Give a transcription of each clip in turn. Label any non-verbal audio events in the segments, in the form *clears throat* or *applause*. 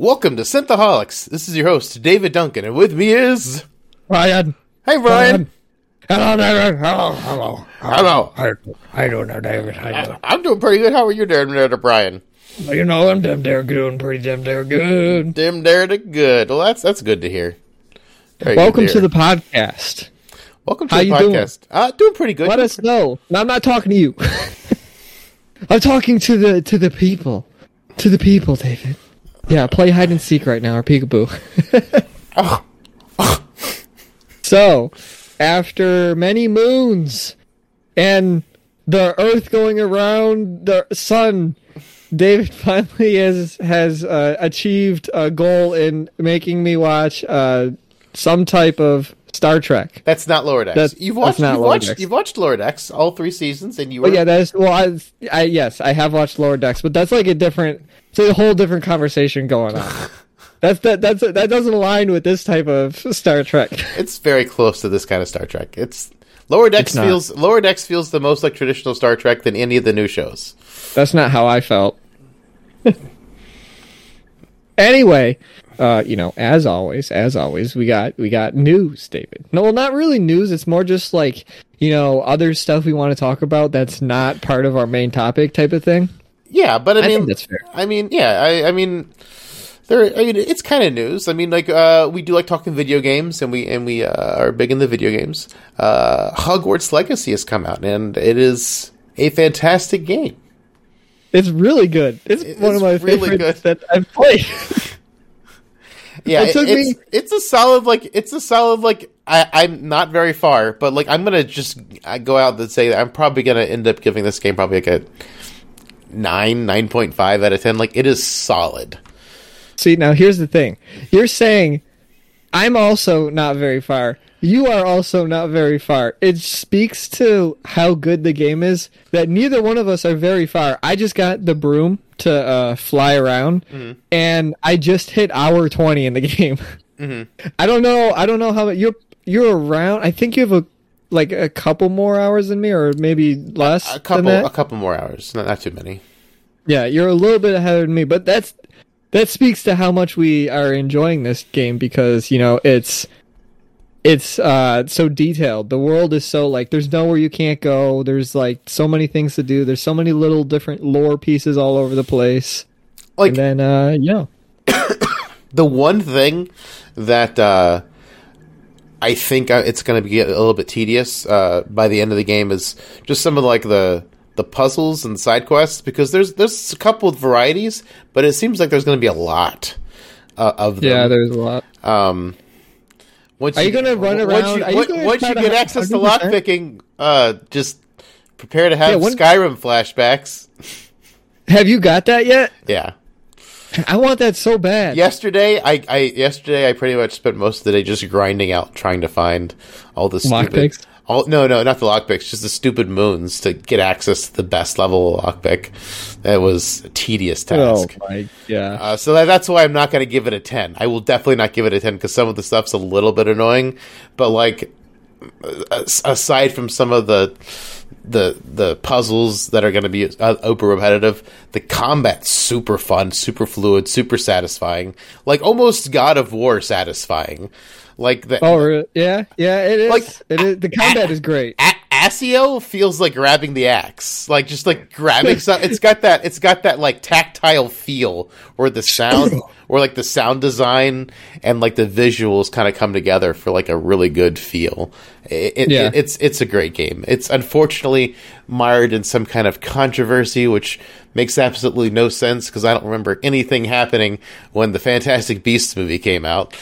Welcome to Synthaholics. This is your host, David Duncan, and with me is. Ryan. Hey, Brian. Hello, David. Hello, hello. Hello. How, you doing there, David? How you doing? I'm doing pretty good. How are you doing there, Brian? Well, you know, I'm damn there doing pretty damn there good. Dim there to good. Well, that's that's good to hear. Very Welcome to hear. the podcast. welcome to how the you doing? podcast. Uh, doing pretty good. Let us know. No, I'm not talking to you. *laughs* I'm talking to the to the people. To the people, David. Yeah, play hide and seek right now, or peekaboo. *laughs* Oh. so, after many moons and the Earth going around the sun, David *laughs* finally has has uh, achieved a goal in making me watch uh, some type of Star Trek. That's not Lower Decks. That's- you've that's watched. not you've watched. Decks. You've watched Lower Decks all three seasons, and you were. Yeah, that is well. I, I yes, I have watched Lower Decks, but that's like a different. It's a whole different conversation going on. *laughs* that's that. That's that doesn't align with this type of Star Trek. It's very close to this kind of Star Trek. It's Lower Decks It's feels Lower Decks feels the most like traditional Star Trek than any of the new shows. That's not how I felt. *laughs* anyway, uh, you know, as always, as always, we got we got news, David. No, well, not really news. It's more just like you know other stuff we want to talk about that's not part of our main topic, type of thing. Yeah, but I, I mean, think that's fair. I mean, yeah, I, I mean, there. I mean, it's kind of news. I mean, like, uh, we do like talking video games, and we and we uh, are big in the video games. Uh, Hogwarts Legacy has come out, and it is a fantastic game. It's really good. It's It one of my really favorites good. that I've played. *laughs* Yeah, It took it's me- it's a solid like it's a solid like I, I'm not very far, but like I'm gonna just I go out and say that I'm probably gonna end up giving this game probably like a nine nine point five out of ten. Like it is solid. See, now here's the thing. You're saying I'm also not very far. You are also not very far. It speaks to how good the game is that neither one of us are very far. I just got the broom to uh, fly around, and I just hit hour twenty in the *laughs* game. I don't know. I don't know how you're. You're around. I think you have a like a couple more hours than me, or maybe less. A couple a couple more hours, not, not too many. Yeah, you're a little bit ahead of me, but that's that speaks to how much we are enjoying this game because you know it's it's uh so detailed. The world is so like there's nowhere you can't go. There's like so many things to do. There's so many little different lore pieces all over the place. Like And then uh yeah. *coughs* the one thing that uh, I think uh, it's going to be a little bit tedious uh, by the end of the game is just some of like the the puzzles and side quests because there's there's a couple of varieties, but it seems like there's going to be a lot uh, of them. Yeah, there's a lot. Um, once Are you gonna run once around- You, are you once, once you get access to 100%? lockpicking, uh, just prepare to have Yeah, when- Skyrim flashbacks. Have you got that yet? Yeah. I want that so bad. Yesterday, I, I yesterday I pretty much spent most of the day just grinding out trying to find all the stupid. Lockpicks? All, no, no, not the lockpicks, just the stupid moons to get access to the best level lockpick. That was a tedious Oh task. my yeah. Uh, so that, that's why I'm not going to give it a 10. I will definitely not give it a 10 because some of the stuff's a little bit annoying. But, like, aside from some of the the the puzzles that are going to be uh, uber repetitive, the combat's super fun, super fluid, super satisfying. Like, almost God of War satisfying. Like, the, oh yeah, yeah, it is. Like, it is the combat is great. A- Asio feels like grabbing the axe, like just like grabbing *laughs* some. It's got that. It's got that like tactile feel where the sound, *clears throat* where like the sound design and like the visuals kind of come together for like a really good feel. It, it, Yeah. it's it's a great game. It's unfortunately mired in some kind of controversy, which makes absolutely no sense because I don't remember anything happening when the Fantastic Beasts movie came out,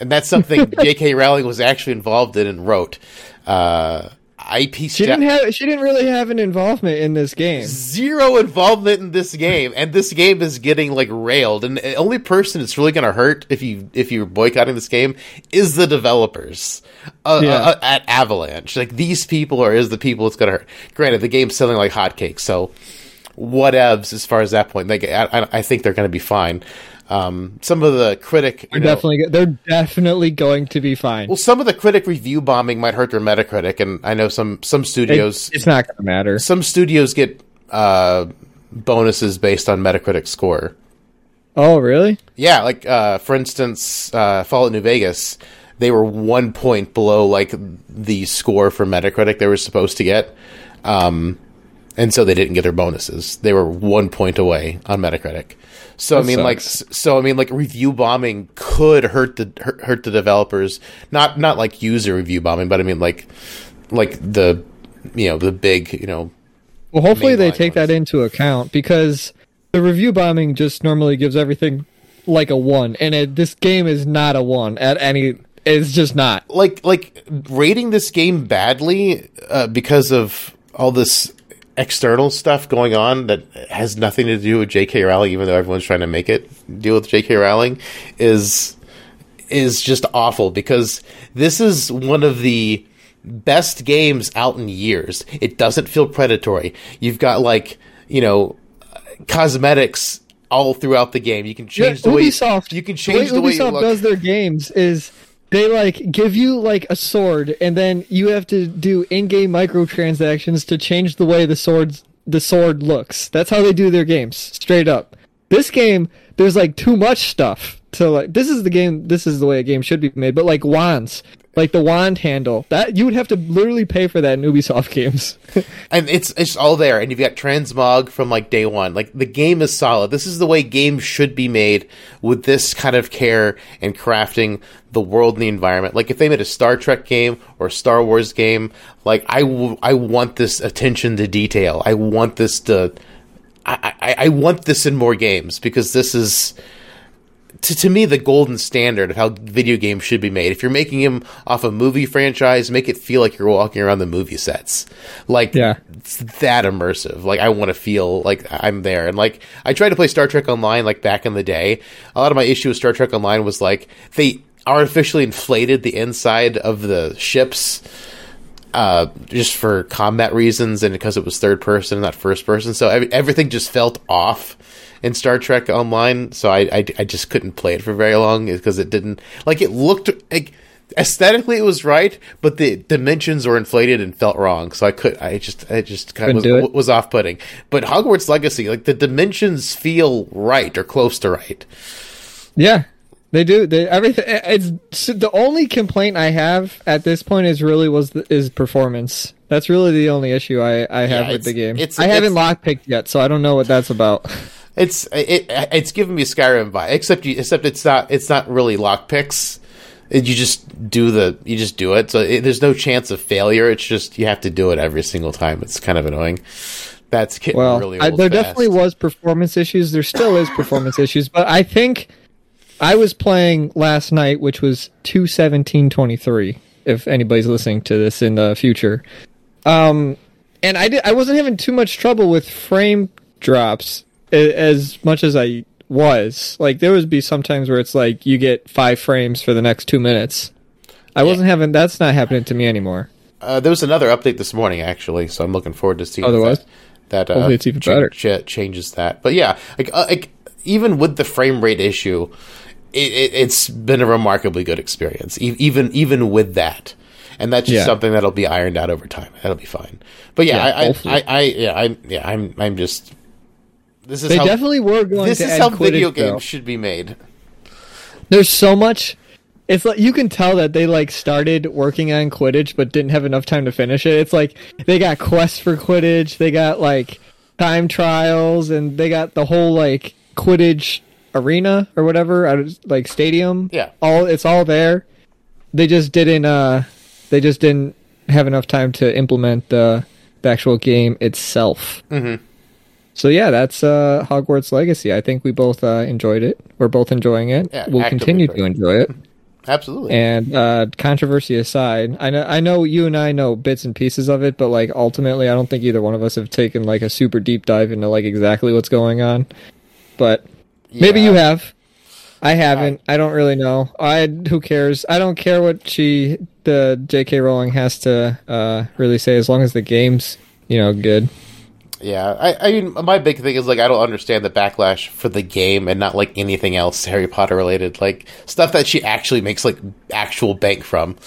and that's something *laughs* J.K. Rowling was actually involved in and wrote. Uh, I pieced She didn't have she didn't really have an involvement in this game. zero involvement in this game, and this game is getting like railed. And the only person it's really going to hurt if you if you're boycotting this game is the developers uh, Yeah. uh, at Avalanche. Like these people are is the people it's going to hurt. Granted, the game's selling like hotcakes, so whatevs as far as that point. Like I, I- I think they're going to be fine. Um, some of the critic, They're know, definitely they're definitely going to be fine. well, some of the critic review bombing might hurt their Metacritic, and I know some some It- studios it's not going to matter. some studios get uh, bonuses based on Metacritic score. Oh, really? Yeah, like uh, for instance, uh, Fallout New Vegas, they were one point below like the score for Metacritic they were supposed to get, um, and so they didn't get their bonuses. They were one point away on Metacritic. So That I mean, like, sucks. s- so I mean, like, review bombing could hurt the hurt, hurt the developers. Not not like user review bombing, but I mean, like, like the you know the big you know Well, hopefully they Mainline take that into account because the review bombing just normally gives everything like a one, and it, this game is not a one at any. It's just not. like like rating this game badly uh, because of all this external stuff going on that has nothing to do with J.K. Rowling, even though everyone's trying to make it deal with J.K. Rowling, is is just awful because this is one of the best games out in years. It doesn't feel predatory. You've got like you know cosmetics all throughout the game. You can change the way Ubisoft. you can change the way way you Ubisoft does their games is they like give you like a sword, and then you have to do in-game microtransactions to change the way the sword the sword looks. That's how they do their games, straight up. This game, there's like too much stuff to like. This is the game. This is the way a game should be made. But like wands, like the wand handle, that you would have to literally pay for that in Ubisoft *laughs* games. and it's it's all there and you've got transmog from like day one. Like the game is solid. This is the way games should be made with this kind of care and crafting the world and the environment. Like if they made a star trek game or a star wars game like i, w- I want this attention to detail. I want this to I, I, I want this in more games because this is to, to me the golden standard of how video games should be made. If you're making them off a movie franchise, make it feel like you're walking around the movie sets. Like Yeah. it's that immersive. Like I want to feel like I'm there. And like I tried to play Star Trek Online like back in the day. A lot of my issue with Star Trek Online was like they artificially inflated the inside of the ships uh, just for combat reasons and because it was third person, not first person. So ev- everything just felt off in Star Trek Online. So I, I, I just couldn't play it for very long because it didn't like it looked like aesthetically it was right, but the dimensions were inflated and felt wrong. So I could I just I just kind of was, was off putting. But Hogwarts Legacy, like the dimensions feel right or close to right. Yeah, they do. They everything. It's so the only complaint I have at this point is really was the, is performance. That's really the only issue I, I have Yeah, with the game. I haven't lockpicked yet, so I don't know what that's about. *laughs* It's it, it's giving me Skyrim vibe, except you, except it's not it's not really lockpicks. You just do the you just do it, so it, there's no chance of failure. It's just you have to do it every single time. It's kind of annoying. That's getting Well, really I, there fast. definitely was performance issues. There still is performance issues, but I think I was playing last night, which was two seventeen twenty three. If anybody's listening to this in the future, um, and I did, I wasn't having too much trouble with frame drops as much as I was. Like there would be sometimes where it's like you get five frames for the next two minutes. I wasn't having. That's not happening to me anymore. Uh, there was another update this morning, actually, so I'm looking forward to seeing Oh, there was? that, that uh, it's even better. cha- changes that. But yeah, like, uh, like even with the frame rate issue, it, it, it's been a remarkably good experience. E- even even with that, and that's just Yeah. something that'll be ironed out over time. That'll be fine. But yeah, Yeah, I, I. I, I, yeah, I'm, yeah, I'm, I'm just. This is They how definitely were going this is how video games though. should be made. There's so much. It's like you can tell that they like started working on Quidditch but didn't have enough time to finish it. It's like they got quests for Quidditch, they got like time trials, and they got the whole like Quidditch arena or whatever, like stadium. Yeah. all it's all there. They just didn't. uh They just didn't have enough time to implement the the actual game itself. Mhm. So yeah, that's uh, Hogwarts Legacy. I think we both uh, enjoyed it. We're both enjoying it. Yeah, we'll continue to enjoy it. Absolutely. And uh, controversy aside, I know I know you and I know bits and pieces of it, but like ultimately, I don't think either one of us have taken like a super deep dive into like exactly what's going on. But maybe you have. I haven't. I don't really know. I who cares? I don't care what she the J.K. Rowling has to uh, really say as long as the game's you know good. Yeah, I, I mean, my big thing is like I don't understand the backlash for the game and not like anything else Harry Potter related, like stuff that she actually makes like actual bank from. *laughs*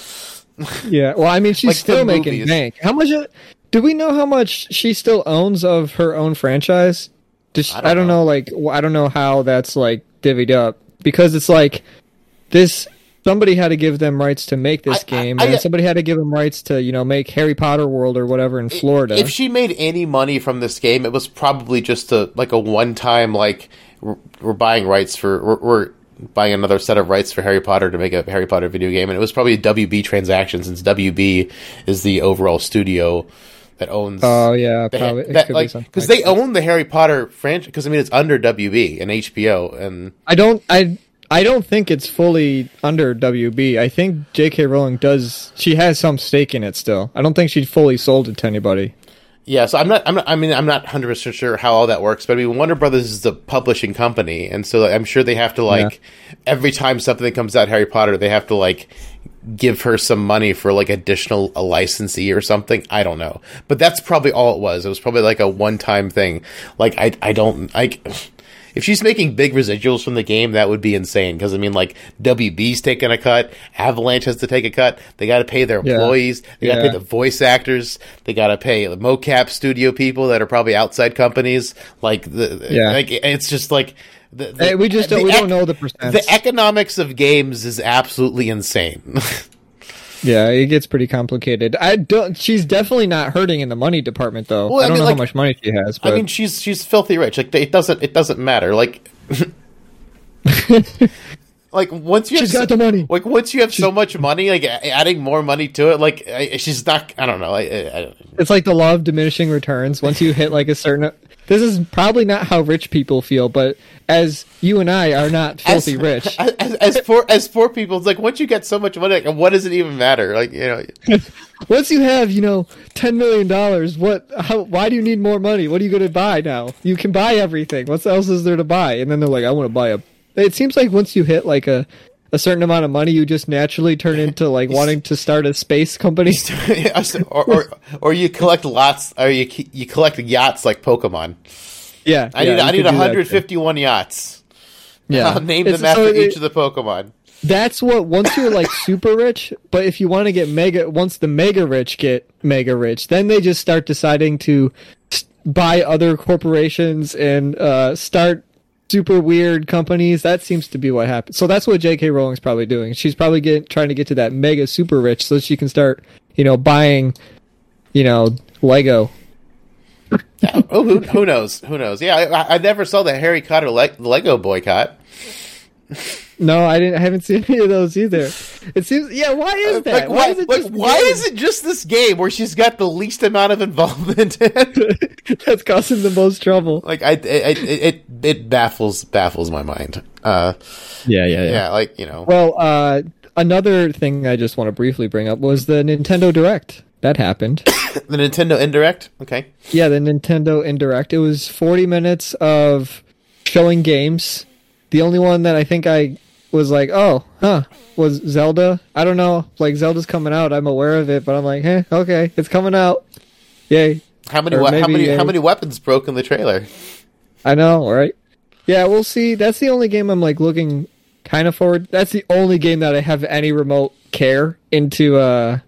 Yeah. Well, I mean, she's Like still making movies. bank. How much? uh, Do we know how much she still owns of her own franchise? Just I I don't don't, know. like I don't know how that's like divvied up because it's like this. Somebody had to give them rights to make this I- I- game, I- and somebody had to give them rights to you know make Harry Potter World or whatever in Florida. If she made any money from this game, it was probably just a like a one time like we're, we're buying rights for we're, we're buying another set of rights for Harry Potter to make a Harry Potter video game, and it was probably a WB transaction since WB is the overall studio that owns. oh yeah, the- probably it that, like because like they own the Harry Potter franchise. Because I mean, it's under WB and HBO, and I don't I I don't think it's fully under WB. I think J.K. Rowling does. She has some stake in it still. I don't think she fully sold it to anybody. Yeah, so I'm not, I'm not. I mean, I'm not hundred percent sure how all that works, but I mean, Warner Brothers is the publishing company, and so I'm sure they have to like every time something comes out Harry Potter, they have to like give her some money for like additional a licensee or something. I don't know, but that's probably all it was. It was probably like a one time thing. Like I, I don't like. If she's making big residuals from the game, that would be insane. Because I mean, like WB's taking a cut, Avalanche has to take a cut. They got to pay their Yeah. employees. They got to Yeah. pay the voice actors. They got to pay the mocap studio people that are probably outside companies. Like the Yeah. like it's just like the, the- Hey, we just don't- we don't know the percents. The economics of games is absolutely insane. *laughs* Yeah, it gets pretty complicated. I don't. She's definitely not hurting in the money department though. Well, I I don't know like- how much money she has, but I mean, she's she's filthy rich. Like it doesn't it doesn't matter. Like. *laughs* Like once you She's have got the money. like once you have so much money, like adding more money to it, like I, she's not. I don't know. I, I, I, it's like the law of diminishing returns. Once you hit like a certain, this is probably not how rich people feel, but as you and I are not filthy *laughs* rich, As, as, as poor as poor people, it's like once you get so much money, like, what does it even matter? Like you know, *laughs* once you have you know ten million dollars, what? How? Why do you need more money? What are you going to buy now? You can buy everything. What else is there to buy? And then they're like, I want to buy a. It seems like once you hit like a. A certain amount of money, you just naturally turn into like *laughs* wanting to start a space company. *laughs* or, or or you collect lots, or you you collect yachts like Pokemon. Yeah, I yeah, need I need do that, 151 yachts. Yeah, I'll name It's- them after so it- each of the Pokemon. That's what once you're like *laughs* super rich, but if you want to get mega, once the mega rich get mega rich, then they just start deciding to buy other corporations and uh, start super weird companies. That seems to be what happens. So that's what J.K. Rowling's probably doing. She's probably get, trying to get to that mega super rich so she can start, you know, buying, you know, Lego. oh, *laughs* who, who knows? Who knows? Yeah, I, I never saw the Harry Potter Le- Lego boycott. No, I didn't. I haven't seen *laughs* any of those either. It seems. Yeah, why is that? Like, why, is it like, just why is it just this game where she's got the least amount of involvement in? *laughs* that's causing the most trouble? like, I, it, it, it, it baffles baffles my mind. Uh, Yeah, yeah, yeah, like you know, Well, uh, another thing I just want to briefly bring up was the Nintendo Direct. That happened. *coughs* the Nintendo Indirect. Okay, yeah, the Nintendo Indirect. It was 40 minutes of showing games. The only one that I think I was like, oh, huh, was Zelda. I don't know. Like, Zelda's coming out. I'm aware of it, but I'm like, eh, okay, it's coming out. Yay. how many Or how maybe many a- how many weapons broke in the trailer? I know, right? Yeah, we'll see. That's the only game I'm like looking kind of forward. That's the only game that I have any remote care into uh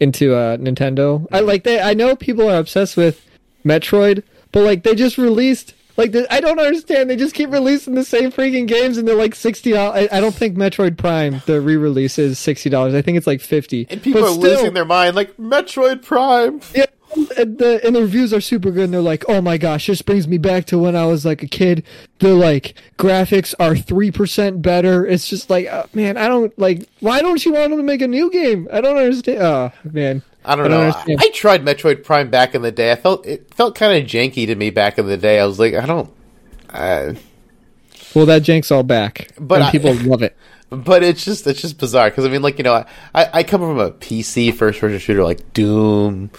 into uh Nintendo. I like they I know people are obsessed with Metroid, but like they just released like the, I don't understand. They just keep releasing the same freaking games and they're like sixty dollars. I, I don't think Metroid Prime the re-release is sixty dollars. I think it's like fifty. And people But are still- losing their mind. Like Metroid Prime. yeah, and the and the reviews are super good. And they're like, "Oh my gosh, this brings me back to when I was like a kid." The like graphics are three percent better. It's just like, uh, man, I don't like. Why don't you want them to make a new game? I don't understand. Oh man, I don't I don't know. I, understand. I tried Metroid Prime back in the day. I felt it felt kind of janky to me back in the day. I was like, I don't. Uh, well that jank's all back, But and I- people love it. *laughs* but it's just it's just bizarre because I mean, like you know, I I come from a PC first person shooter like Doom,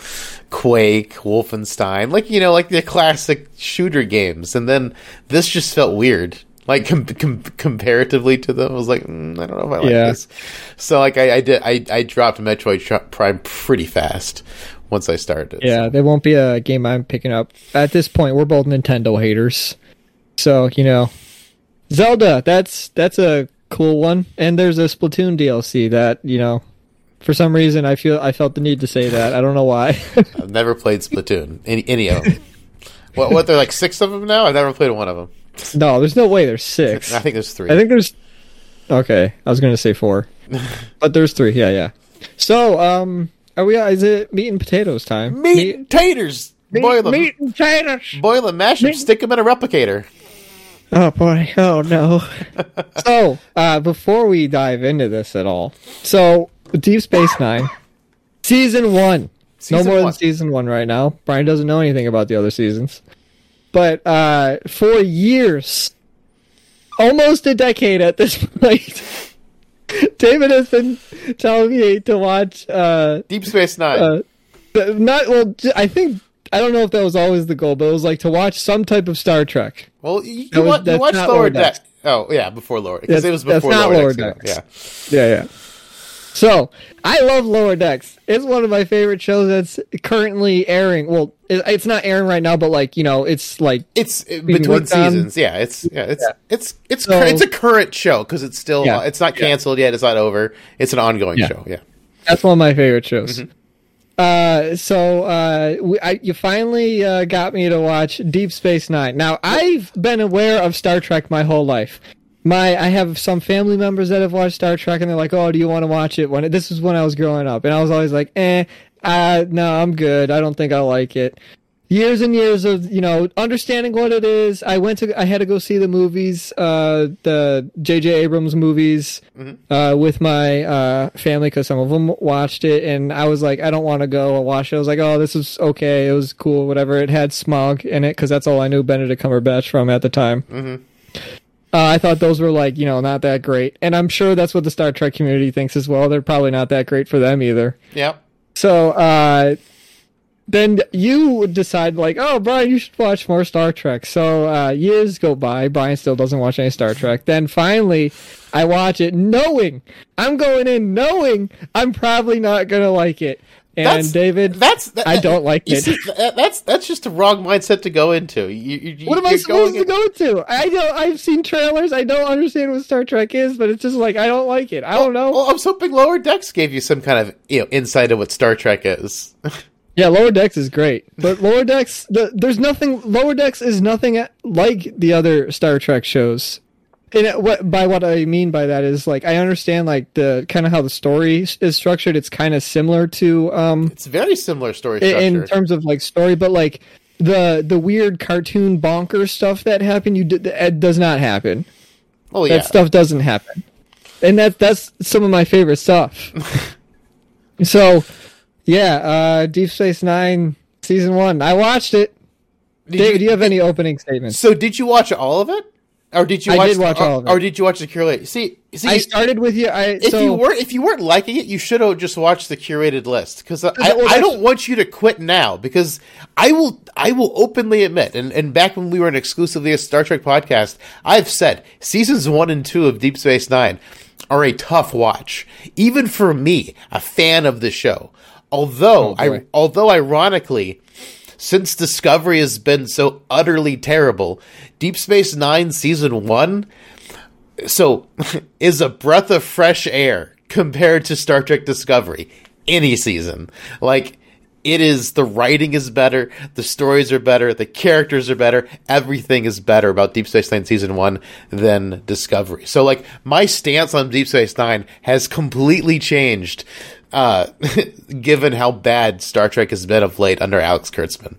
Quake, Wolfenstein, like you know, like the classic shooter games, and then this just felt weird. Like com- com- comparatively to them, I was like, mm, I don't know if I like Yeah. this. So like I, I did, I, I dropped Metroid Prime pretty fast once I started. Yeah, there won't be a game I'm picking up at this point. We're both Nintendo haters, so you know, Zelda. That's that's a cool one, and there's a Splatoon DLC that you know. For some reason, I feel I felt the need to say that. I don't know why. *laughs* I've never played Splatoon, any, any of them. *laughs* what? What? There are like six of them now. I've never played one of them. No, there's no way there's six. I think there's three. I think there's. Okay, I was gonna say four, *laughs* but there's three. Yeah, yeah. So, um, are we? Is it meat and potatoes time? meat and taters. Boil them. meat and potatoes. Boil them, mash them, Meat- stick them in a replicator. Oh boy! Oh no! *laughs* so, uh, before we dive into this at all, so Deep Space Nine, season one. Season no more one. than season one right now. Brian doesn't know anything about the other seasons, but uh, for years, almost a decade at this *laughs* point, David has been telling me to watch. Uh, Deep Space Nine. uh, not well. I think I don't know if that was always the goal, but it was like to watch some type of Star Trek. well, you, you, was- wa- you watched Lower Lower Deck. Decks. Oh yeah, before Lower because That's- it was that's before not Lower, Lower Decks. you know, Decks. Yeah, yeah. So I love Lower Decks. It's one of my favorite shows that's currently airing. Well, it's not airing right now, but like you know, it's like It's between seasons. Yeah, it's yeah, it's Yeah. it's it's So- it's a current show because it's still Yeah. it's not Yeah. canceled yet. It's not over. It's an ongoing Yeah. show. Yeah. that's one of my favorite shows. Mm-hmm. Uh, so uh, we, I, you finally uh, got me to watch Deep Space Nine. Now I've been aware of Star Trek my whole life. My I have some family members that have watched Star Trek, and they're like, "Oh, do you want to watch it?" When this is when I was growing up, and I was always like, "Eh, uh, no, I'm good. I don't think I like it." Years and years of you know understanding what it is. I went to I had to go see the movies, uh, the J.J. Abrams movies, uh, with my uh, family because some of them watched it, and I was like, I don't want to go and watch it. I was like, oh, this is okay. It was cool, whatever. It had Smaug in it because that's all I knew Benedict Cumberbatch from at the time. Uh, I thought those were like you know not that great, and I'm sure that's what the Star Trek community thinks as well. They're probably not that great for them either. Yeah. So uh, then you decide like, oh, Brian, you should watch more Star Trek. So uh, years go by. Brian still doesn't watch any Star Trek. Then finally, I watch it, knowing I'm going in, knowing I'm probably not gonna like it. And That's David, That's that, I don't like it. See, that, that's that's just a wrong mindset to go into. You, you, what am I supposed going to go to? I don't. I've seen trailers. I don't understand what Star Trek is, but it's just like I don't like it. I don't know. Well, I was hoping Lower Decks gave you some kind of you know insight of what Star Trek is. *laughs* Yeah, Lower Decks is great, but Lower Decks, the, there's nothing. Lower Decks is nothing like the other Star Trek shows. And what by what I mean by that is like I understand like the kind of how the story is structured. It's kind of similar to um It's very similar story structure. in terms of like story, but like the the weird cartoon bonker stuff that happened, you did it does not happen. oh yeah, That stuff doesn't happen, and that that's some of my favorite stuff. *laughs* so, yeah, uh, Deep Space Nine season one. I watched it. Did David, do you have any opening statements? So did you watch all of it, or did you? I watch did watch or, all of it. or did you watch the curated? See, see, I started with you. I if so you weren't if you weren't liking it, you should have just watched the curated list because I, I don't want you to quit now because I will I will openly admit and, and back when we were an exclusively a Star Trek podcast, I've said seasons one and two of Deep Space Nine are a tough watch, even for me, a fan of the show. Although Oh, I although ironically. Since Discovery has been so utterly terrible, Deep Space Nine season one so *laughs* is a breath of fresh air compared to Star Trek Discovery any season. Like it is the writing is better, the stories are better, the characters are better, everything is better about Deep Space 9 season 1 than Discovery. So like my stance on Deep Space 9 has completely changed uh *laughs* given how bad Star Trek has been of late under Alex Kurtzman.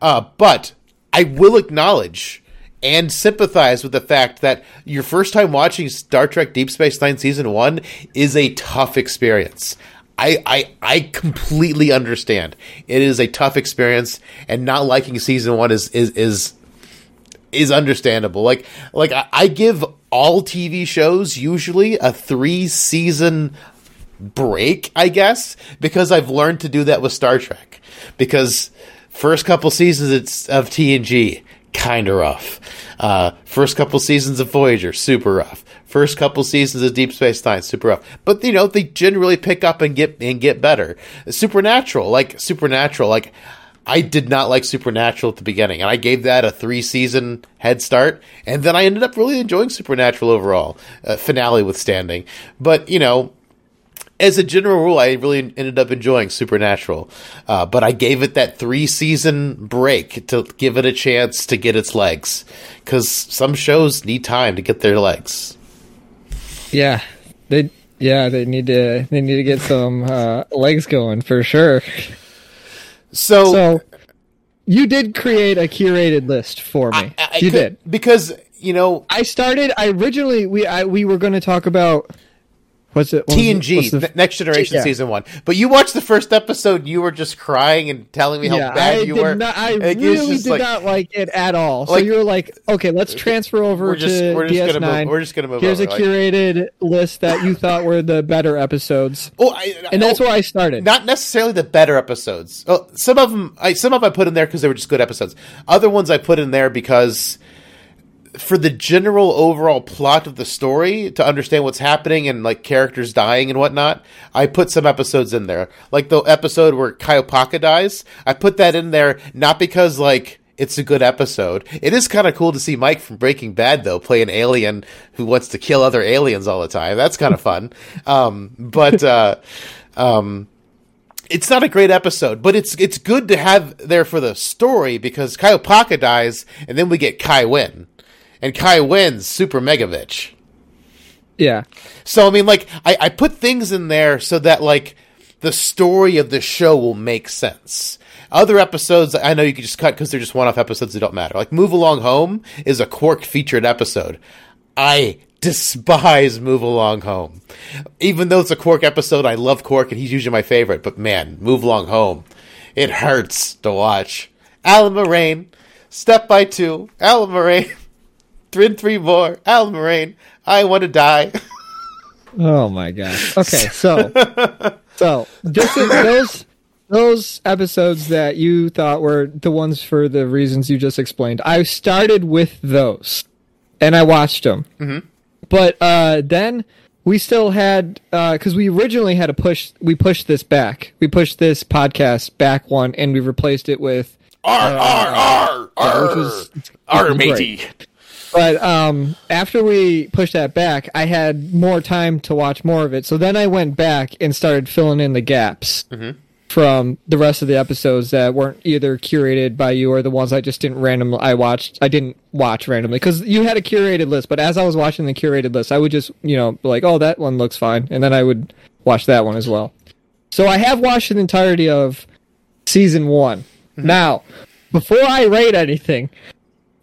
Uh but I will acknowledge and sympathize with the fact that your first time watching Star Trek Deep Space Nine season one is a tough experience. I, I I completely understand. It is a tough experience, and not liking season one is is is is understandable. Like like I, I give all TV shows usually a three season break, I guess, because I've learned to do that with Star Trek. Because first couple seasons it's of TNG, kind of rough. Uh, first couple seasons of Voyager, super rough. First couple seasons of Deep Space Nine, super rough. But you know they generally pick up and get and get better. Supernatural, like Supernatural, like. I did not like Supernatural at the beginning, and I gave that a three season head start, and then I ended up really enjoying Supernatural overall, uh, finale withstanding. But you know, as a general rule, I really ended up enjoying Supernatural, uh, but I gave it that three season break to give it a chance to get its legs, because some shows need time to get their legs. Yeah, they yeah they need to they need to get some uh, legs going for sure. So, So you did create a curated list for me. I, I you could- did. because you know I started. I originally we I, we were going to talk about what's it what was it- TNG, what's the- Next Generation Yeah. season one. But you watched the first episode, you were just crying and telling me how yeah, bad I you were. not. I Like, really did like- not like it at all. So Like- you were like, okay, let's transfer over We're just- to we're just DS9. gonna move- we're just gonna move Here's over, a like- curated list that you thought were the better episodes, Oh, I, and that's oh, where I started. not necessarily the better episodes. Oh, some of them, I, some of them I put in there because they were just good episodes. Other ones I put in there because for the general overall plot of the story to understand what's happening and like characters dying and whatnot, I put some episodes in there. Like the episode where Kai Opaka dies, I put that in there not because like it's a good episode. It is kind of cool to see Mike from Breaking Bad though play an alien who wants to kill other aliens all the time. That's kind of fun. *laughs* Um, but uh, um, it's not a great episode, but it's it's good to have there for the story because Kai Opaka dies and then we get Kai Winn. And Kai Winn's Super Megavitch. yeah, So I mean like I, I put things in there so that like the story of the show will make sense. Other episodes I know you could just cut because they're just one off episodes that don't matter. Like Move Along Home is a Quark featured episode. I despise Move Along Home. Even though it's a Quark episode, I love Quark and he's usually my favorite, but man, Move Along Home. It hurts to watch. Allamaraine, Step by Two, Allamaraine, *laughs* Three Three More, Allamaraine, I Want to Die. Oh my gosh. Okay, so *laughs* so just those those episodes that you thought were the ones for the reasons you just explained. I started with those, and I watched them. Mm-hmm. But uh, then we still had because we originally had to push. We pushed this back. We pushed this podcast back one, and we replaced it with R R R was R great. matey. But um, after we pushed that back, I had more time to watch more of it. So then I went back and started filling in the gaps from the rest of the episodes that weren't either curated by you or the ones I just didn't randomly. I watched. I didn't watch randomly because you had a curated list. But as I was watching the curated list, I would just you know be like, oh, that one looks fine, and then I would watch that one as well. So I have watched the entirety of season one. Now, before I rate anything,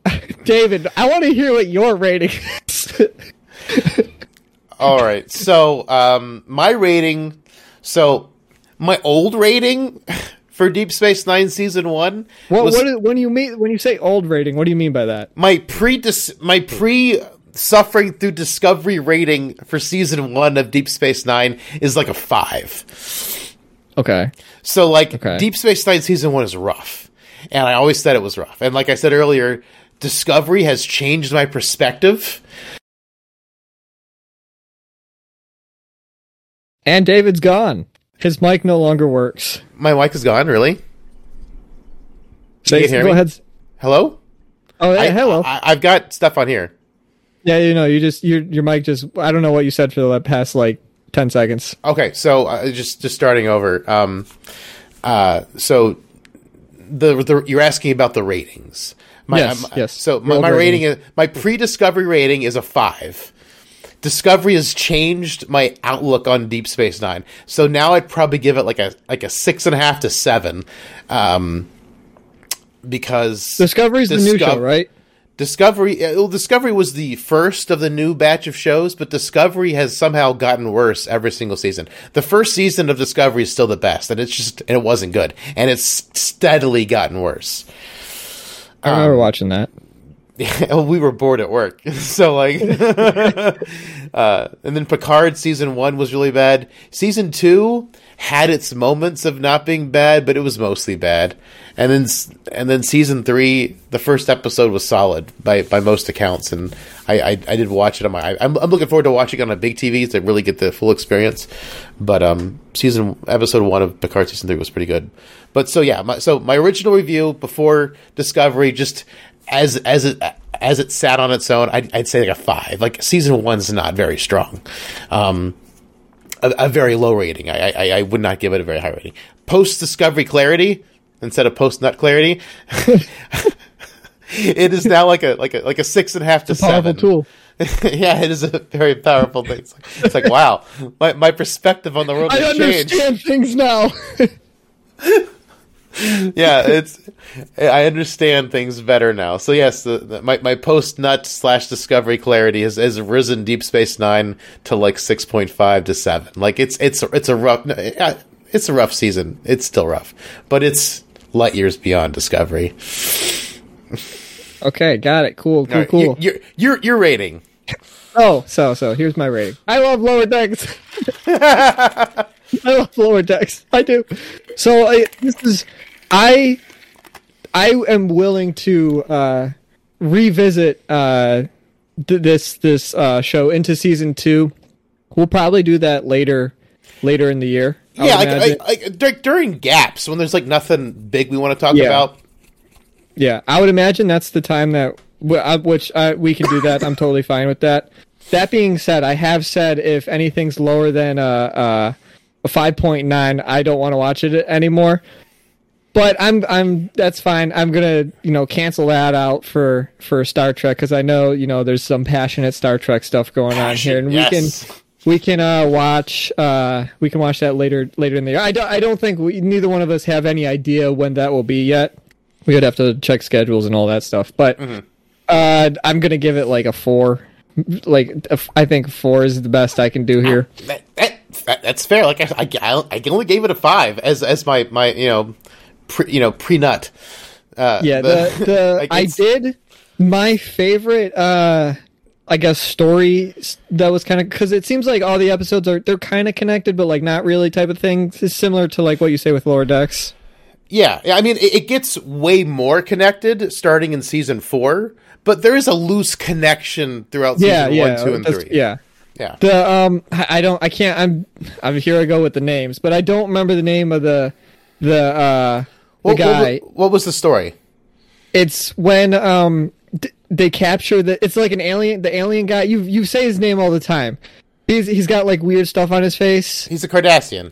*laughs* David, I want to hear what your rating is. All right. So, um, my rating. So, my old rating for Deep Space Nine season one what, was what is, when you mean when you say old rating? What do you mean by that? my pre my pre suffering through discovery rating for season one of Deep Space Nine is like a five. Okay. So, like Okay. Deep Space Nine season one is rough, and I always said it was rough. And like I said earlier, Discovery has changed my perspective. And David's gone. His mic no longer works. My mic is gone. Really? Say, can hear go me? ahead. Hello. Oh, yeah, I, hello. I, I've got stuff on here. yeah, you know, you just your your mic just. I don't know what you said for the past like ten seconds. Okay, so uh, just just starting over. Um, uh, so the, the you're asking about the ratings. My, Yes, yes. So my, my rating. is my pre-discovery rating is a five. Discovery has changed my outlook on Deep Space Nine. So now I'd probably give it like a like a six and a half to seven, um, because Discovery's the new show, right? Discovery, uh, well, Discovery was the first of the new batch of shows, but Discovery has somehow gotten worse every single season. The first season of Discovery is still the best, and it's just and it wasn't good, and it's steadily gotten worse. I Um, remember watching that. *laughs* we were bored at work, *laughs* so like, *laughs* uh, and then Picard season one was really bad. Season two had its moments of not being bad, but it was mostly bad. And then and then season three, the first episode was solid by by most accounts, and I I, I did watch it on my. I'm, I'm looking forward to watching it on a big TV to really get the full experience. But um, season episode one of Picard season three was pretty good. But so yeah, my, so my original review before Discovery, just as as it as it sat on its own, I'd, I'd say like a five. Like season one's not very strong. Um, a, a very low rating. I, I I would not give it a very high rating. Post Discovery Clarity instead of Post Nut Clarity. *laughs* it is now like a like a like a six and a half to It's a seven. tool. *laughs* yeah, it is a very powerful thing. It's like, it's like wow, my my perspective on the world I has changed. understand things now. *laughs* *laughs* yeah, it's I understand things better now. So yes, the, the, my my post nut slash discovery clarity has, has risen Deep Space Nine to like six point five to seven. Like it's it's it's a rough uh, it's a rough season. It's still rough, but it's light years beyond Discovery. okay, got it. Cool, cool, right, cool. Your your your rating. Oh, so so here's my rating. I love lower decks. *laughs* *laughs* I love lower decks. I do. So I, this is I I am willing to uh, revisit uh, th- this this uh, show into season two. We'll probably do that later later in the year. I Yeah, like. I, I, dur- during gaps when there's like nothing big we want to talk Yeah. about. Yeah, I would imagine that's the time that uh, which uh, we can do that. I'm totally fine with that. That being said, I have said if anything's lower than a, a, a 5.9, I don't want to watch it anymore. But I'm I'm that's fine. I'm gonna you know cancel that out for for Star Trek because I know you know there's some passionate Star Trek stuff going on here, and yes. we can we can uh, watch uh, we can watch that later later in the year. I don't I don't think we, neither one of us have any idea when that will be yet. We would have to check schedules and all that stuff, but uh, I'm gonna give it like a four. Like a I think four is the best I can do here. that, that- that's fair. Like I, I, I only gave it a five as as my my you know pre, you know pre nut. Uh, Yeah, the the *laughs* like, I did my favorite. uh I guess story that was kind of because it seems like all the episodes are they're kind of connected, but like not really type of thing. It's similar to like what you say with Lower Decks. Yeah, yeah, I mean, it, it gets way more connected starting in season four, but there is a loose connection throughout Yeah, season yeah, one, two, and three. Yeah, yeah. the um, I don't, I can't. I'm, I'm here. I go with the names, but I don't remember the name of the the uh the What, guy. what, what was the story? It's when um d- they capture the. It's like an alien. The alien guy. You you say his name all the time. He's he's got like weird stuff on his face. He's a Cardassian.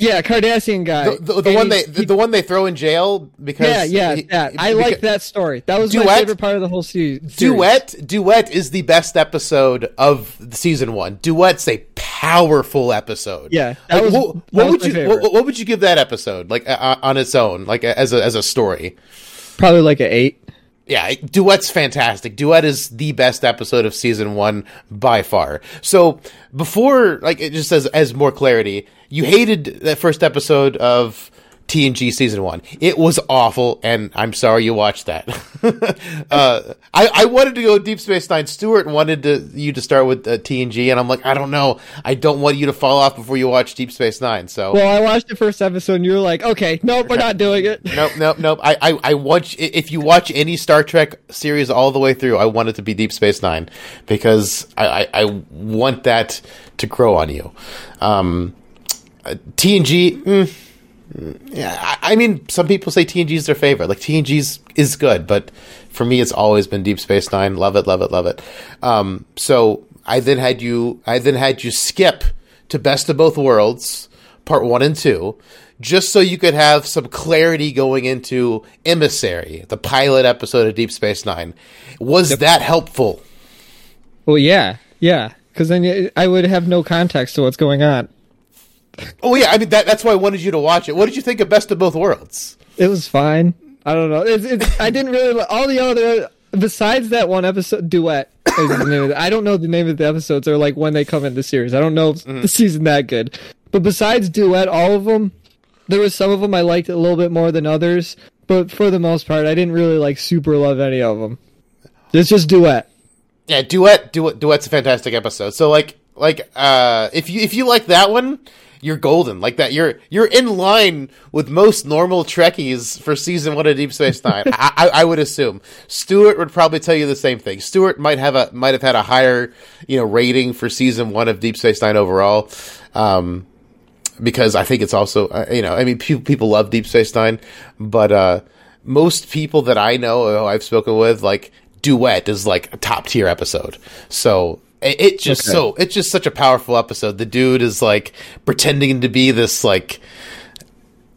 Yeah, Cardassian guy. The, the, the one he- they the, the one they throw in jail because yeah, yeah, he- yeah. I like that story. That was my favorite part of the whole se- series. Duet Duet is the best episode of season one. Duet's a powerful episode. Yeah, Like, was- what, what would you what, what would you give that episode like uh, on its own, like as a as a story? Probably like an eight. Yeah, Duet's fantastic. Duet is the best episode of season one by far. So before, like, it just as as more clarity, you hated that first episode of TNG season one. It was awful, and I'm sorry you watched that. *laughs* uh, I I wanted to go Deep Space Nine. Stewart wanted to you to start with uh, TNG, and I'm like, I don't know. I don't want you to fall off before you watch Deep Space Nine. So Well, I watched the first episode, and you were like, "Okay, nope, we're not doing it." *laughs* nope, nope, nope. I, I, I watch if you watch any Star Trek series all the way through, I want it to be Deep Space Nine because I, I, I want that to grow on you. Um, uh, TNG, mm, mm, yeah, I, I mean, some people say TNG is their favorite. Like TNG's is good, but for me, it's always been Deep Space Nine. Love it, love it, love it. Um, so I then had you, I then had you skip to Best of Both Worlds, part one and two, just so you could have some clarity going into Emissary, the pilot episode of Deep Space Nine. Was that helpful? Well, yeah, yeah, because then I would have no context to what's going on. Oh yeah, I mean that, that's why I wanted you to watch it. What did you think of Best of Both Worlds? It was fine. I don't know. It's, it's, I didn't really all the other besides that one episode duet. is the name of the- I don't know the name of the episodes or like when they come in the series. I don't know if the season that good. But besides duet, all of them, there was some of them I liked a little bit more than others. But for the most part, I didn't really like super love any of them. It's just duet. Yeah, duet, duet, duet's a fantastic episode. So like, like, uh, if you if you like that one, you're golden. Like that, you're you're in line with most normal Trekkies for season one of Deep Space Nine. *laughs* I, I, I would assume Stewart would probably tell you the same thing. Stewart might have a might have had a higher you know rating for season one of Deep Space Nine overall. Um, because I think it's also, uh, you know, I mean, pe- people love Deep Space Nine, but uh, most people that I know, who I've spoken with, like Duet is like a top tier episode. So It, it just Okay. so it's just such a powerful episode. The dude is like pretending to be this like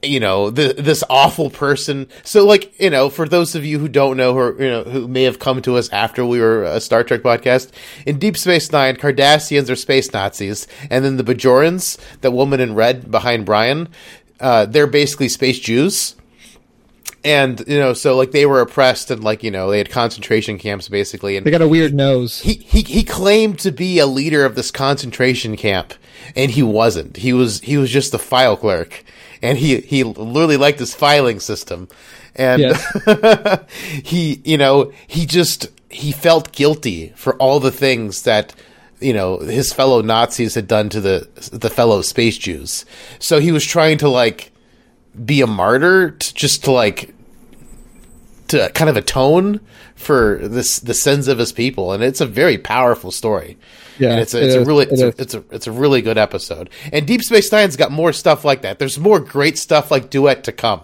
you know the, this awful person so like you know for those of you who don't know or you know who may have come to us after we were a star trek podcast in deep space nine cardassians are space nazis and then the bajorans that woman in red behind brian uh, they're basically space jews and you know so like they were oppressed and like you know they had concentration camps basically and They got a weird nose. he, he he claimed to be a leader of this concentration camp and he wasn't he was he was just a file clerk and he he literally liked his filing system and Yes. *laughs* he you know he just he felt guilty for all the things that you know his fellow nazis had done to the the fellow space jews so he was trying to like be a martyr to, just to like to kind of atone for this the sins of his people. And it's a very powerful story. Yeah, and it's a, it a really it it's a, it's a it's a really good episode. And deep space nine's got more stuff like that. There's more great stuff like duet to come.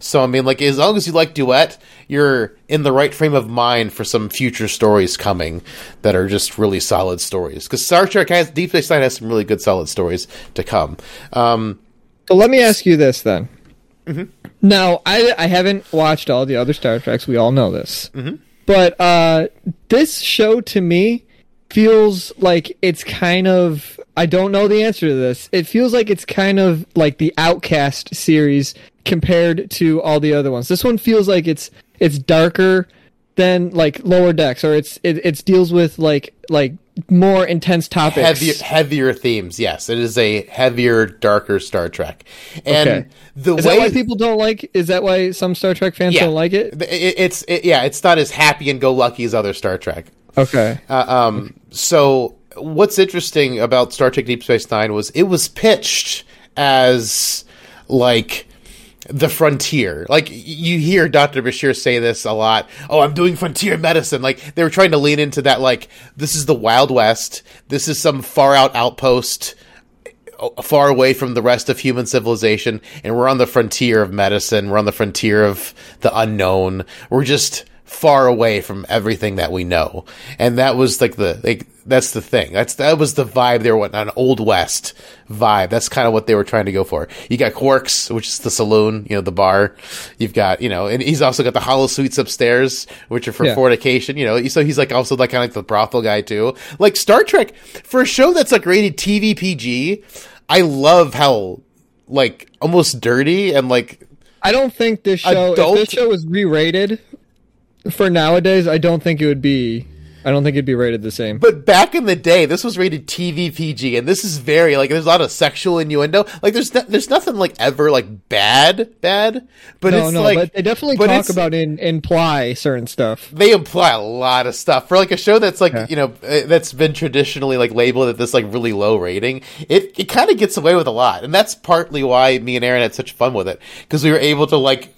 So i mean like as long as you like duet you're in the right frame of mind for some future stories coming that are just really solid stories. Because star trek has deep space nine has some really good solid stories to come. Um So let me ask you this then. Mm-hmm. Now, I I haven't watched all the other Star Treks. We all know this, Mm-hmm. but uh, this show to me feels like it's kind of. I don't know the answer to this. It feels like it's kind of like the Outcast series compared to all the other ones. This one feels like it's it's darker than like Lower Decks, or it's it it's deals with like like more intense topics. heavier heavier themes yes it is a heavier darker star trek and Okay. the Is way that why people don't like? Is that why some Star Trek fans don't like it? It- it's it, yeah, it's not as happy and go lucky as other Star Trek. Okay. Uh, um, so what's interesting about Star Trek Deep Space Nine was it was pitched as like the frontier. Like you hear Dr. Bashir say this a lot. Oh, I'm doing frontier medicine. Like they were trying to lean into that like this is the Wild West. This is some far out outpost far away from the rest of human civilization and we're on the frontier of medicine we're on the frontier of the unknown we're just far away from everything that we know. And that was like the like that's the thing. That's that was the vibe they were wanting an old west vibe. That's kind of what they were trying to go for. You got quarks which is the saloon you know the bar. You've got you know and he's also got the holosuites upstairs which are for Yeah. fornication you know. So he's like also like kind of like the brothel guy too. Like star trek for a show that's like rated tv pg i love how like almost dirty and like I don't think this show. Adult- If this show was re-rated for nowadays, I don't think it would be. I don't think it'd be rated the same. but back in the day this was rated tv pg and this is very like there's a lot of sexual innuendo like there's no, there's nothing like ever like bad bad but no, it's no, like but they definitely talk about in imply certain stuff. they imply a lot of stuff for like a show that's like Yeah. you know uh, that's been traditionally like labeled at this like really low rating it it kind of gets away with a lot and that's partly why me and aaron had such fun with it because we were able to like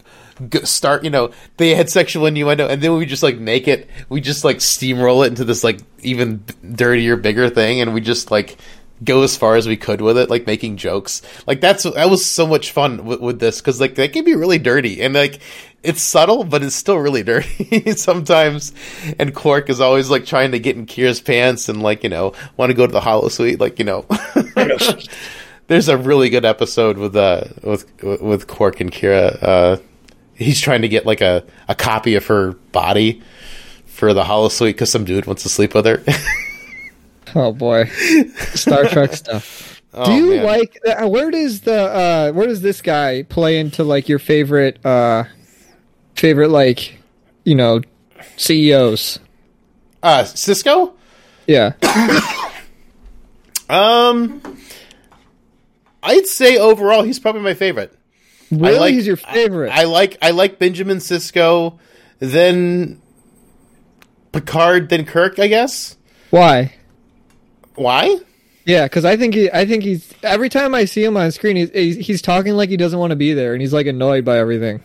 start you know they had sexual innuendo and then we just like make it we just like steamroll it into this like even dirtier bigger thing and we just like go as far as we could with it like making jokes. Like that's that was so much fun with, with this because like that can be really dirty and like it's subtle but it's still really *laughs* dirty sometimes. And Quark is always like trying to get in Kira's pants and like you know want to go to the holosuite like you know. *laughs* There's a really good episode with uh with with Quark and Kira uh he's trying to get like a a copy of her body for the holosuite because some dude wants to sleep with her *laughs* Oh boy, Star Trek stuff. *laughs* Do Oh, you man. like? Uh, where does the? Uh, where does this guy play into like your favorite? Uh, favorite like, you know, CEOs. uh Sisko Yeah. *coughs* um I'd say overall he's probably my favorite Really, like- he's your favorite. I like I like Benjamin Sisko, then Picard, then Kirk. I guess. Why? Why? Yeah, because I think he, I think he's every time I see him on screen, he's he's, talking like he doesn't want to be there, and he's like annoyed by everything.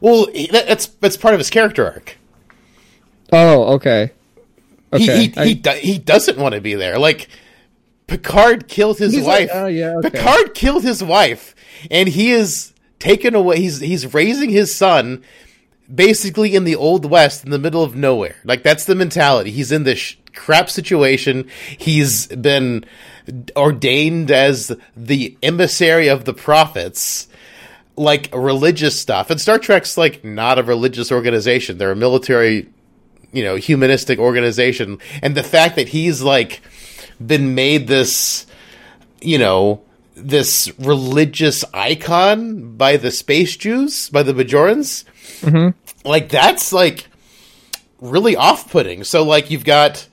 Well, that, that's that's part of his character arc. Oh, okay. Okay. He he I- he, do, he doesn't want to be there. Like Picard killed his He's like, wife. "Oh, yeah, okay." Picard killed his wife, and he is taken away. He's he's raising his son. Basically, in the old west, in the middle of nowhere, like that's the mentality. He's in this sh- crap situation. He's been ordained as the emissary of the prophets, like religious stuff. And Star Trek's like not a religious organization; they're a military, you know, humanistic organization. And the fact that he's like been made this, you know, this religious icon by the space Jews, by the Bajorans, like that's like really off-putting. So like you've got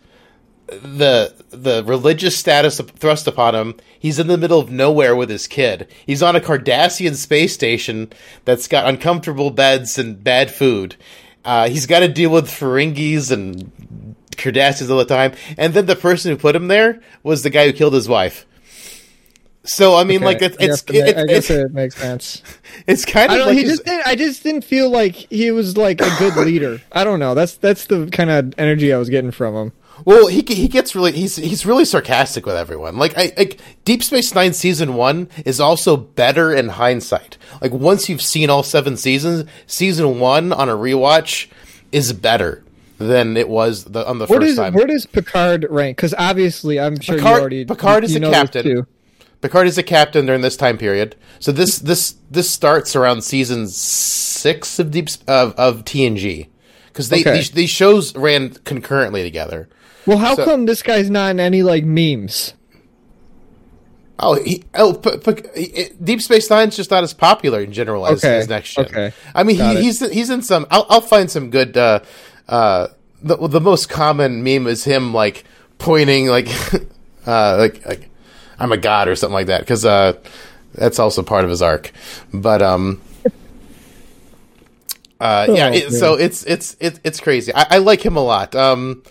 the the religious status thrust upon him. He's in the middle of nowhere with his kid. He's on a Cardassian space station that's got uncomfortable beds and bad food. Uh, he's got to deal with Ferengis and Cardassians all the time. And then the person who put him there was the guy who killed his wife. So I mean, like it's it's guess, it, I guess it's, it makes sense. *laughs* it's kind of don't. like he his- just. Didn't, I just didn't feel like he was like a good *coughs* leader. I don't know. That's that's the kind of energy I was getting from him. Well, he he gets really he's he's really sarcastic with everyone. Like I like Deep Space Nine season one is also better in hindsight. Like once you've seen all seven seasons, season one on a rewatch is better than it was the, on the Where first does time. where does Picard rank? Because obviously, I'm sure Picard- you already. Picard is you a know this captain. Picard is a captain during this time period. So this this this starts around season six of Deep of, of TNG because they Okay. these, these shows ran concurrently together. Well, how So- come this guy's not in any like memes? Oh, he, oh, p- p- Deep Space Nine's just not as popular in general as, Okay, as next gen. okay. I mean, he, he's he's in some. I'll, I'll find some good. Uh, uh, the the most common meme is him like pointing like, *laughs* uh, like like I'm a god or something like that because uh, that's also part of his arc. But um, uh, yeah. Oh, it, so it's it's it, it's crazy. I, I like him a lot. Um,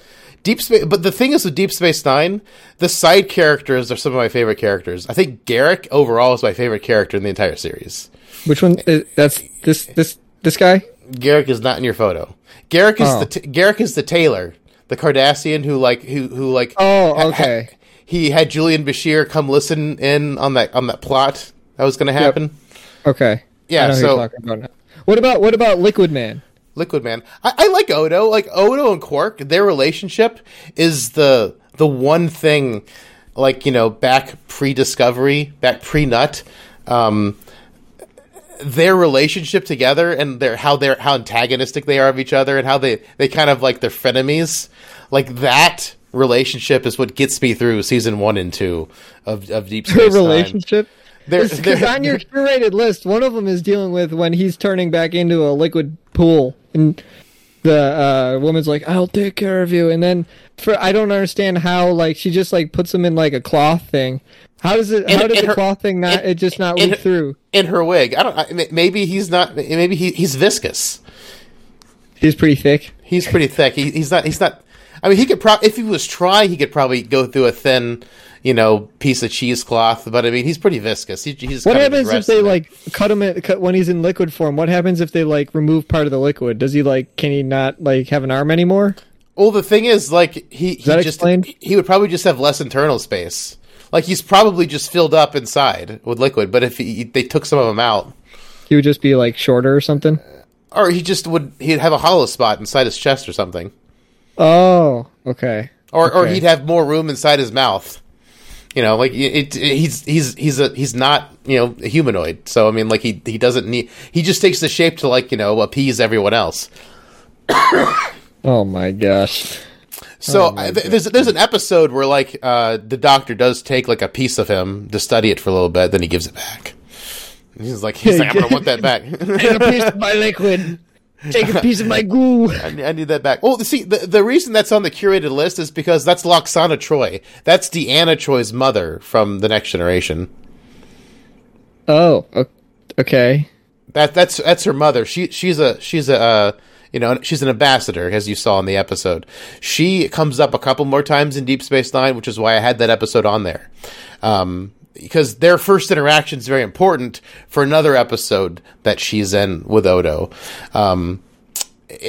Deep Space, but the thing is with Deep Space Nine, the side characters are some of my favorite characters. I think Garak overall is my favorite character in the entire series. Which one? Is, that's this this this guy. Garak is not in your photo. Garak is Oh. the t- Garak is the tailor, the Cardassian who like who who like. Oh, ha- ha- okay. He had Julian Bashir come listen in on that on that plot that was going to happen. Okay. Yeah, I know who so- about. What about what about Liquid Man? Liquid Man. I, I like Odo. Like Odo and Quark, their relationship is the the one thing. Like you know, back pre-discovery, back pre-nut, um, their relationship together and their how they're how antagonistic they are of each other and how they they kind of like they're frenemies. Like that relationship is what gets me through season one and two of of Deep Her *laughs* Space Nine. relationship. They're- they're- on your *laughs* curated list, one of them is dealing with when he's turning back into a liquid pool, and the uh, woman's like, "I'll take care of you," and then for I don't understand how like she just like puts him in like a cloth thing. How does it? In- how does the her- cloth thing not? in- it just not leak her- through. in her wig. I don't. I, maybe he's not. Maybe he, he's viscous. He's pretty thick. He's pretty thick. He, he's not. He's not. I mean, he could probably, if he was trying, he could probably go through a thin, you know, piece of cheesecloth. But I mean, he's pretty viscous. He, he's What happens if they like cut him cut, when he's in liquid form? What happens if they like remove part of the liquid? Does he like? Can he not like have an arm anymore? Well, the thing is, like he, he that just explained? he would probably just have less internal space. Like he's probably just filled up inside with liquid. But if he, they took some of him out, He would just be like shorter or something. or he just would, he'd have a hollow spot inside his chest or something, Oh, okay. or or he'd have more room inside his mouth. You know, like it, it, he's he's he's a he's not you know a humanoid. So I mean, like he he doesn't need. He just takes the shape to like you know appease everyone else. *coughs* Oh my gosh. So Oh, my th- there's there's an episode where like uh, the doctor does take like a piece of him to study it for a little bit, then he gives it back. He's like he's like I'm gonna want that back. *laughs* Take a piece of *laughs* my liquid. Take a piece of my goo. I need, I need that back. Well, see, the, the reason that's on the curated list is because that's Lwaxana Troi. That's Deanna Troi's mother from The Next Generation. Oh, okay. That that's that's her mother. She she's a she's a uh, you know she's an ambassador as you saw in the episode. She comes up a couple more times in Deep Space Nine, which is why I had that episode on there. Um, because their first interaction is very important for another episode that she's in with Odo. Um,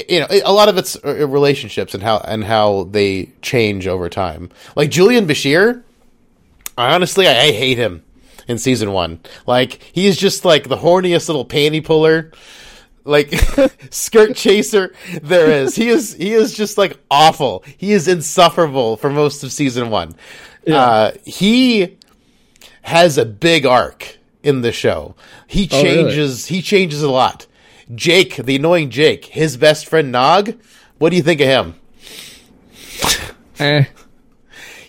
you know, a lot of it's uh, relationships and how and how they change over time. Like Julian Bashir, honestly, I, I hate him in season one. Like he's just like the horniest little panty puller. like *laughs* skirt chaser there is. He is he is just like awful. He is insufferable for most of season one. Yeah. Uh, he has a big arc in the show. He Oh, really? changes he changes a lot. Jake, the annoying Jake, his best friend Nog. What do you think of him? Eh.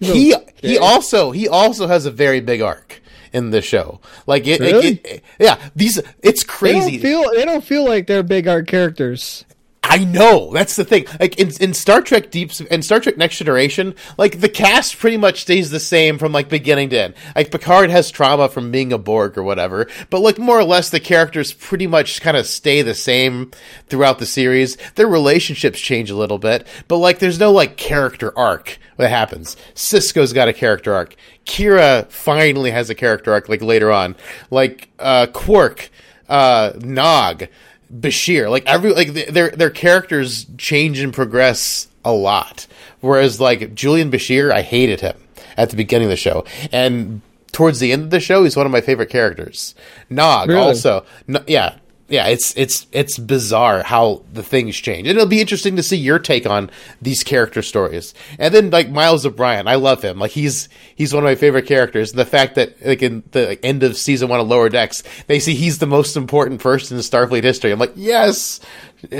he Okay. he also he also has a very big arc in the show. Like it, it- Really? it- yeah, these it's They crazy. don't feel they don't feel like they're big art characters. I know that's the thing. Like in, in Star Trek Deep and Star Trek Next Generation, like the cast pretty much stays the same from like beginning to end. Like Picard has trauma from being a Borg or whatever, but like more or less the characters pretty much kind of stay the same throughout the series. Their relationships change a little bit, but like there's no like character arc that happens. Sisko's got a character arc. Kira finally has a character arc like later on. Like uh Quark, uh Nog, Bashir, like every like th- their their characters change and progress a lot. Whereas like Julian Bashir, I hated him at the beginning of the show, and towards the end of the show, he's one of my favorite characters. Nog Really? also, no, yeah, yeah. It's it's it's bizarre how the things change, and it'll be interesting to see your take on these character stories. And then like Miles O'Brien, I love him. Like he's he's one of my favorite characters. And the fact that like in the end of season one of Lower Decks, they see he's the most important person in Starfleet history. I'm like, yes,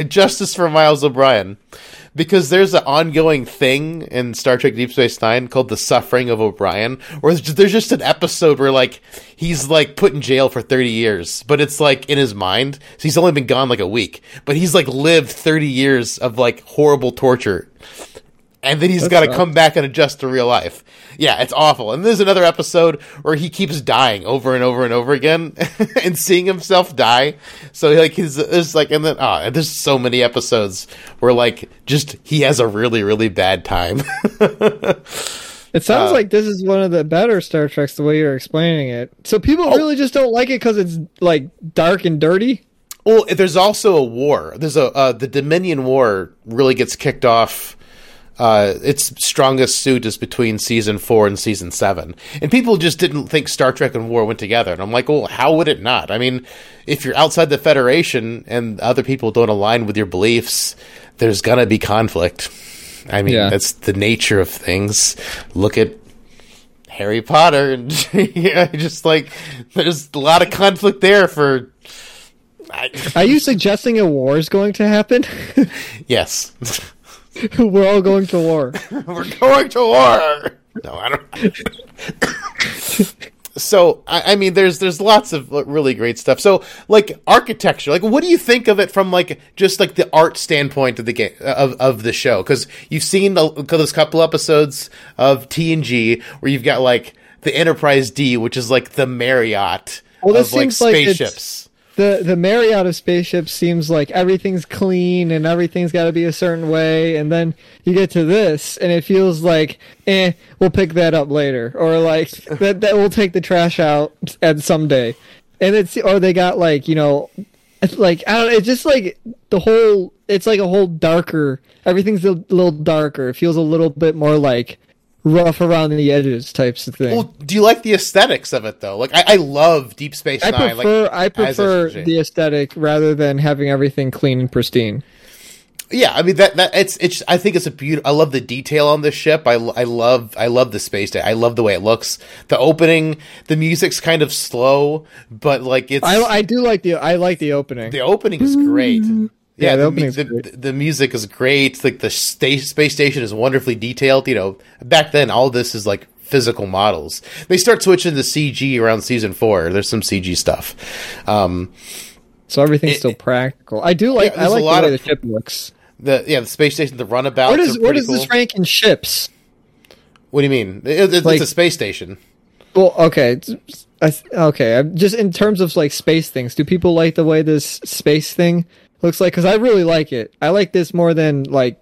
justice for Miles O'Brien. Because there's an ongoing thing in Star Trek Deep Space Nine called the Suffering of O'Brien, where there's just- an episode where like he's like put in jail for 30 years, but it's like in his mind. So he's only been gone like a week, but he's like lived 30 years of like horrible torture and then he's got to come back and adjust to real life. Yeah, it's awful. And there's another episode where he keeps dying over and over and over again, *laughs* and seeing himself die. So like he's there's like and then ah, there's so many episodes where like just he has a really really bad time. It sounds Uh, like this is one of the better Star Treks the way you're explaining it. So people Oh. really just don't like it because it's like dark and dirty. Well, there's also a war. There's a uh, the Dominion War really gets kicked off. Uh, its strongest suit is between season four and season seven, and people just didn't think Star Trek and war went together. And I'm like, well, how would it not? I mean, if you're outside the Federation and other people don't align with your beliefs, there's gonna be conflict. I mean, Yeah. that's the nature of things. Look at Harry Potter, and *laughs* yeah, just like there's a lot of conflict there for. I, Are you suggesting a war is going to happen? *laughs* Yes. *laughs* *laughs* We're all going to war. *laughs* We're going to war. No, I don't. *laughs* so, I, I mean, there's there's lots of really great stuff. So, like architecture, like what do you think of it from like just like the art standpoint of the game of of the show? Because you've seen the, those couple episodes of TNG where you've got like the Enterprise D, which is like the Marriott Well, this of like seems like it's- spaceships. The the Marriott of spaceships seems like everything's clean and everything's got to be a certain way, and then you get to this and it feels like, eh, we'll pick that up later, or like *laughs* that that we'll take the trash out at someday, and it's or they got like you know, like I don't, it's just like the whole, it's like a whole darker. Everything's a little darker. It feels a little bit more like rough around the edges types of thing. Well, do you like the aesthetics of it though? Like, I, I love Deep Space I Nine. prefer like, I prefer the aesthetic rather than having everything clean and pristine. Yeah, I mean that that it's it's. I think it's a beautiful. I love the detail on this ship. I, I love I love the space. Day. I love the way it looks. The opening, the music's kind of slow, but like it's I I do like the I like the opening. the opening is great. Mm-hmm. Yeah, the mu- the, the music is great. Like the sta- space station is wonderfully detailed. You know, back then all this is like physical models. They start switching to CG around season four. There's some CG stuff. Um, so everything's it- still practical. I do like Yeah, I like a lot the way of- the ship looks. the yeah, the space station, the runabout. What is what pretty cool. this rank in ships? What do you mean? It- it's Like- a space station. Well, okay, I, okay. I'm- Just in terms of like space things, do people like the way this space thing looks like? Because I really like it. I like this more than like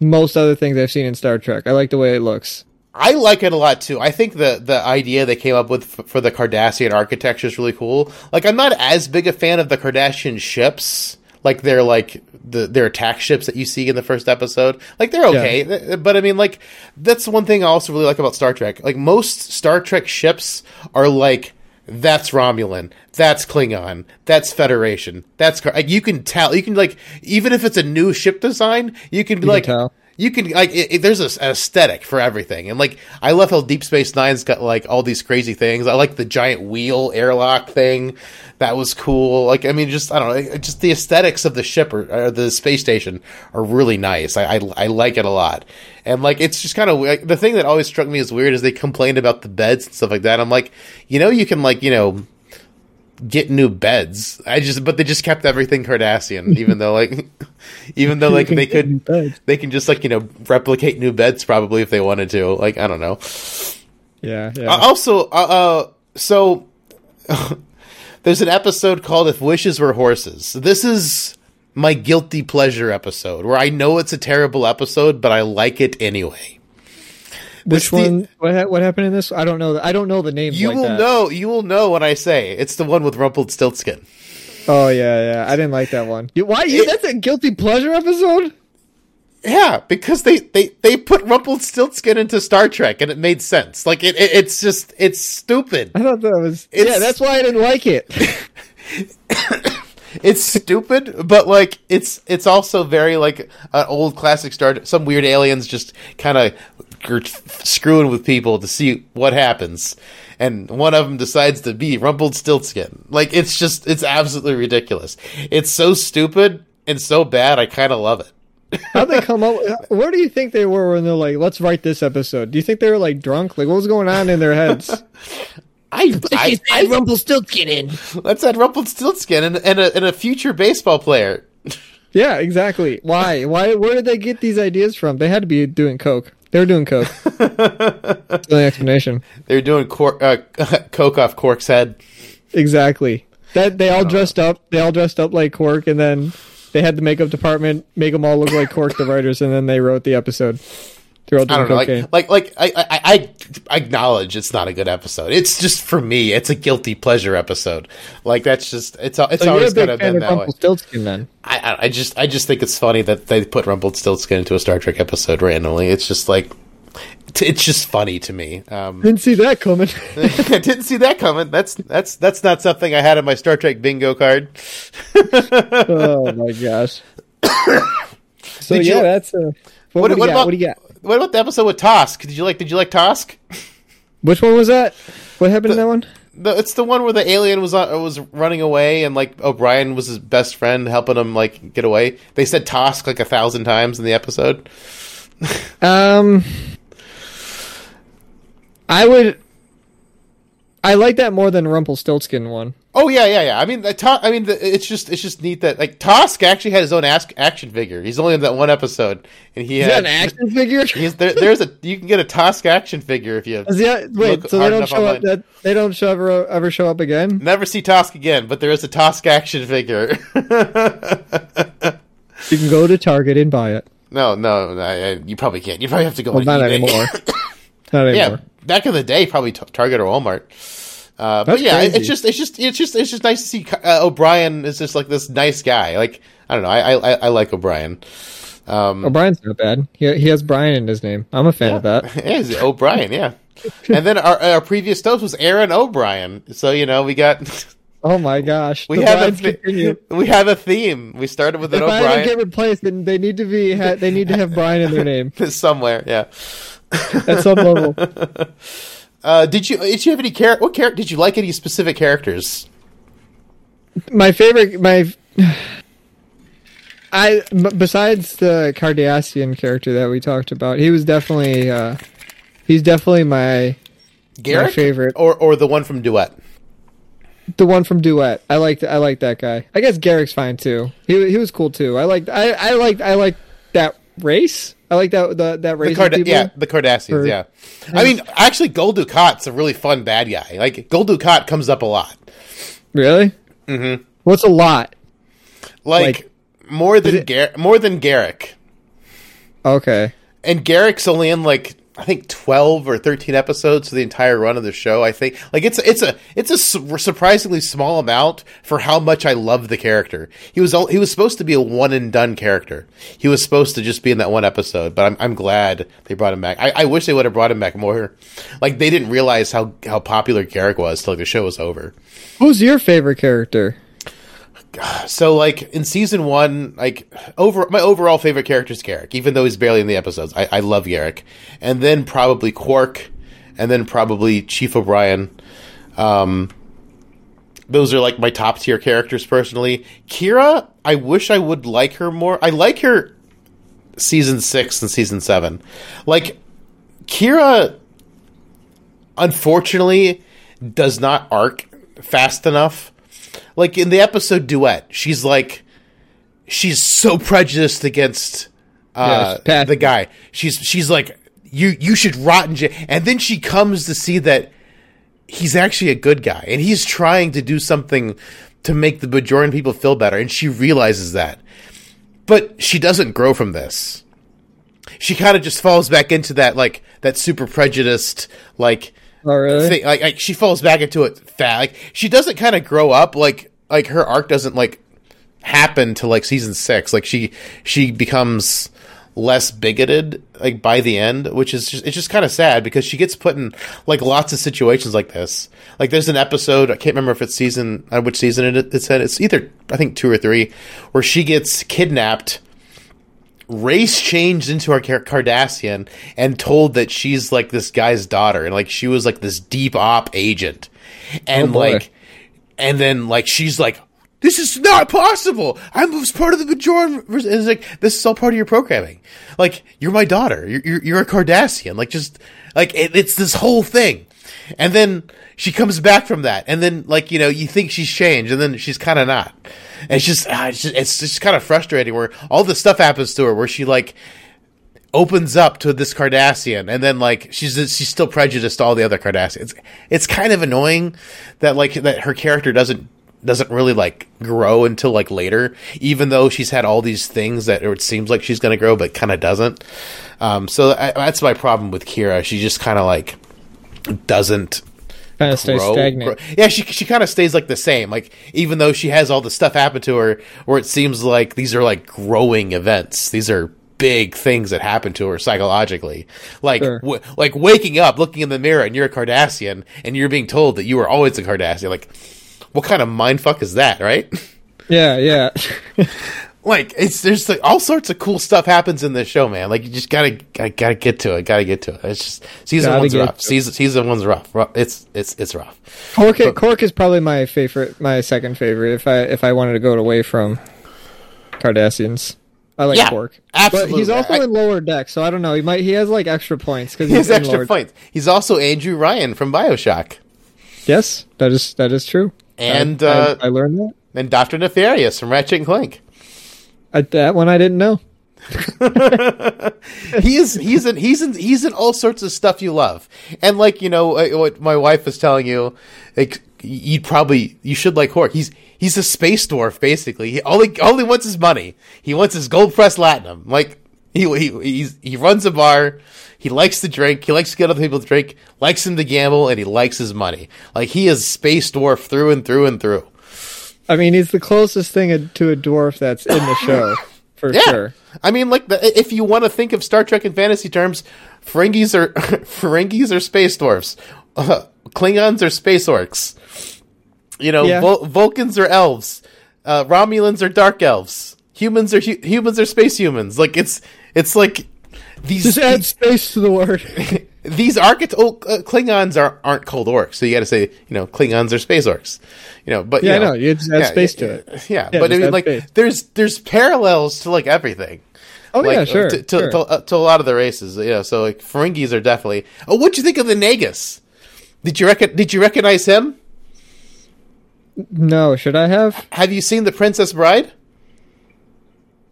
most other things I've seen in Star Trek. I like the way it looks. I like it a lot too. I think the the idea they came up with f- for the Cardassian architecture is really cool. Like, I'm not as big a fan of the Cardassian ships. Like they're like the their attack ships that you see in the first episode. Like they're okay, Th- but I mean, like that's one thing I also really like about Star Trek. Like most Star Trek ships are like that's Romulan, that's Klingon, that's Federation, that's Car- like you can tell. You can like even if it's a new ship design, you can be You can like. tell. You can like it, it- there's a, an aesthetic for everything, and like I love how Deep Space Nine's got like all these crazy things. I like the giant wheel airlock thing, that was cool. Like I mean, just I don't know, just the aesthetics of the ship or, or the space station are really nice. I, I I like it a lot, and like it's just kind of like, the thing that always struck me as weird is they complained about the beds and stuff like that. I'm like, you know, you can like you know get new beds. I just, but they just kept everything Cardassian, *laughs* even though like, *laughs* even though like they could, they can just like you know replicate new beds probably if they wanted to. Like I don't know. Yeah, yeah. Uh, also, uh, uh, so *laughs* there's an episode called "If Wishes Were Horses." This is my guilty pleasure episode, where I know it's a terrible episode, but I like it anyway. Which the- one? What ha- what happened in this? I don't know. the- I don't know the name. You like will that. know. You will know when I say it's the one with Rumpled Rumpelstiltskin. Oh yeah, yeah. I didn't like that one. Why? It- that's a guilty pleasure episode. Yeah, because they they they put Rumpelstiltskin into Star Trek, and it made sense. Like it, it it's just it's stupid. I thought that was. It's- yeah, that's why I didn't like it. *coughs* It's stupid, but like it's it's also very like an old classic Star. Some weird aliens just kind of screwing with people to see what happens, and one of them decides to be Rumpelstiltskin. Like it's just it's absolutely ridiculous. It's so stupid and so bad. I kind of love it. How'd they come up? Where do you think they were when they're like, "Let's write this episode"? Do you think they were like drunk? Like, what was going on in their heads? *laughs* I, I, I Rumpelstiltskin in. let's add Rumpelstiltskin and, and, a, and a future baseball player. *laughs* Yeah, exactly. Why? Why? Where did they get these ideas from? They had to be doing coke. They were doing coke. *laughs* That's the explanation. They're doing cork, uh, coke off Quark's head. Exactly. That they all dressed up. They all dressed up like Quark, and then they had the makeup department make them all look like Quark, the writers, and then they wrote the episode. They're all I don't know, cocaine. like, like, like, I, I, I, acknowledge it's not a good episode. It's just for me, it's a guilty pleasure episode. Like that's just, it's, it's so always kind of been that way. Then? I, I, just, I just think it's funny that they put Rumpelstiltskin into a Star Trek episode randomly. It's just like, it's just funny to me. Um, Didn't see that coming. *laughs* I didn't see that coming. That's, that's, that's not something I had on my Star Trek bingo card. *laughs* oh my gosh. *coughs* So Did you- yeah, that's uh, what, What, what, do you what about, what do you got? what about the episode with Tosk? Did you like, did you like Tosk? Which one was that? What happened in that one? The, it's the one where the alien was uh, was running away, and like O'Brien was his best friend, helping him like get away. They said Tosk like a thousand times in the episode. *laughs* Um, I would. I like that more than Rumpelstiltskin one. Oh yeah, yeah, yeah. I mean, the to- I mean, the, it's just it's just neat that like Tosk actually had his own ask- action figure. He's only in that one episode, and he Is had an action figure? *laughs* There, there's a you can get a Tosk action figure if you Is that, wait, so they don't show up. That they don't show ever ever show up again. never see Tosk again, but there is a Tosk action figure. You can go to Target and buy it. *laughs* no, no, I- you probably can't. You probably have to go. Well, not eBay. anymore. *laughs* Not yeah, back in the day, probably t- Target or Walmart. Uh, but yeah, crazy. it's just it's just it's just it's just nice to see uh, O'Brien is just like this nice guy. Like I don't know, I I, I like O'Brien. Um, O'Brien's not bad. He he has Brian in his name. I'm a fan of that. *laughs* yeah, he's O'Brien, yeah. and then our our previous host was Aaron O'Brien. So you know we got *laughs* Oh my gosh. we The have a th- we have a theme. We started with an If I ever O'Brien get replaced, then they need to be ha- they need to have Brian in their name *laughs* somewhere. Yeah. *laughs* at some level. *laughs* Uh, did you did you have any char- what character did you like any specific characters? my favorite my *sighs* I m- besides the Cardassian character that we talked about, he was definitely uh he's definitely my Garak favorite. or or the one from Duet. the one from Duet. I liked I like that guy. I guess Garak's fine too. He he was cool too. I liked I I liked I liked that race. I like that the that The race Card- yeah, the Cardassians. Or- yeah, I mean, actually, Gul Dukat's a really fun bad guy. Like Gul Dukat comes up a lot. Really? Mm-hmm. What's a lot? Like, Like- more than it- Gar- more than Garak. Okay. And Garak's only in like I think twelve or thirteen episodes for the entire run of the show. I think like it's it's a it's a su- surprisingly small amount for how much I love the character. He was he was supposed to be a one and done character. He was supposed to just be in that one episode, but I'm I'm glad they brought him back. I, I wish they would have brought him back more. Like they didn't realize how how popular Garak was till the show was over. Who's your favorite character? So like in season one, like over my overall favorite character is Garak, even though he's barely in the episodes. I, I love Garak, and then probably Quark, and then probably Chief O'Brien. Um, those are like my top tier characters personally. Kira, I wish I would like her more. I like her season six and season seven. Like Kira, unfortunately, does not arc fast enough like in the episode duet she's like she's so prejudiced against uh the guy. She's she's like you you should rot in jail. And then she comes to see that he's actually a good guy and he's trying to do something to make the Bajoran people feel better and she realizes that. But she doesn't grow from this. She kind of just falls back into that like that super prejudiced like Oh, really? thing. Like, like she falls back into it fat. Like she doesn't kind of grow up. Like like her arc doesn't like happen to like season six. Like she she becomes less bigoted like by the end, which is just it's just kind of sad because she gets put in like lots of situations like this. Like there's an episode I can't remember if it's season uh, which season it it's in. It's either I think two or three where she gets kidnapped race changed into our Car- Cardassian and told that she's like this guy's daughter. And like she was like this deep op agent. And Oh, like and then like she's like this is not possible. I'm was part of the Bajoran and it's like this is all part of your programming. Like you're my daughter. You're you're, you're a Cardassian. Like just like it, it's this whole thing and then she comes back from that and then like you know you think she's changed and then she's kind of not and it's just ah, it's just, it's just kind of frustrating where all this stuff happens to her where she like opens up to this Cardassian, and then like she's she's still prejudiced to all the other Cardassians. It's kind of annoying that like that her character doesn't doesn't really like grow until like later, even though she's had all these things that it seems like she's going to grow, but kind of doesn't. Um, so I, that's my problem with Kira. She just kind of like doesn't Kind of stay stagnant. grow- Yeah, she she kind of stays like the same. Like even though she has all the stuff happen to her, where it seems like these are like growing events. These are big things that happen to her psychologically. Like Sure. w- like waking up, looking in the mirror, and you're a Cardassian, and you're being told that you were always a Cardassian. Like, what kind of mind fuck is that, right? Yeah, yeah. *laughs* like it's there's like all sorts of cool stuff happens in this show, man. Like you just gotta gotta, gotta get to it. Gotta get to it. It's just season Gotta one's rough. to it. Season season one's rough. rough. It's it's it's rough. Quark, Quark is probably my favorite, my second favorite. If I if I wanted to go away from Cardassians, I like Yeah, Quark. absolutely. But he's also I- in lower deck, so I don't know. He might he has like extra points because He has extra lower- points. He's also Andrew Ryan from Bioshock Yes, that is that is true. And, I, I- uh, I, learned that. and Doctor Nefarious from Ratchet and Clank. I, that one I didn't know. *laughs* he is he's in he's in he's in all sorts of stuff you love. And like you know uh, what my wife was telling you like you'd probably you should like Quark he's he's a space dwarf basically. He he, all he wants is money. He wants his gold pressed latinum. Like he he he runs a bar. He likes to drink. He likes to get other people to drink. Likes him to gamble and he likes his money. Like he is space dwarf through and through and through I mean, he's the closest thing to a dwarf that's in the show *laughs* for Yeah. sure. I mean, like, the, if you want to think of Star Trek in fantasy terms, Ferengis are *laughs* Ferengis are space dwarfs, uh, Klingons are space orcs. You know, Yeah. Vul- Vulcans are elves, uh, Romulans are dark elves, humans are hu- humans are space humans. Like it's it's like these Just add space to the word. *laughs* these archety- oh, uh, Klingons are aren't called orcs, so you got to say you know Klingons are space orcs. You know, but Yeah, you know, you just add space to it. Yeah, Yeah, but I mean, like space. there's there's parallels to like everything. Oh like, yeah, uh, sure. To, to, sure. to, uh, to a lot of the races, yeah. So like Ferengis are definitely. Oh, what'd you think of the Nagus? Did you rec- Did you recognize him? no, should I have? Have you seen the Princess Bride?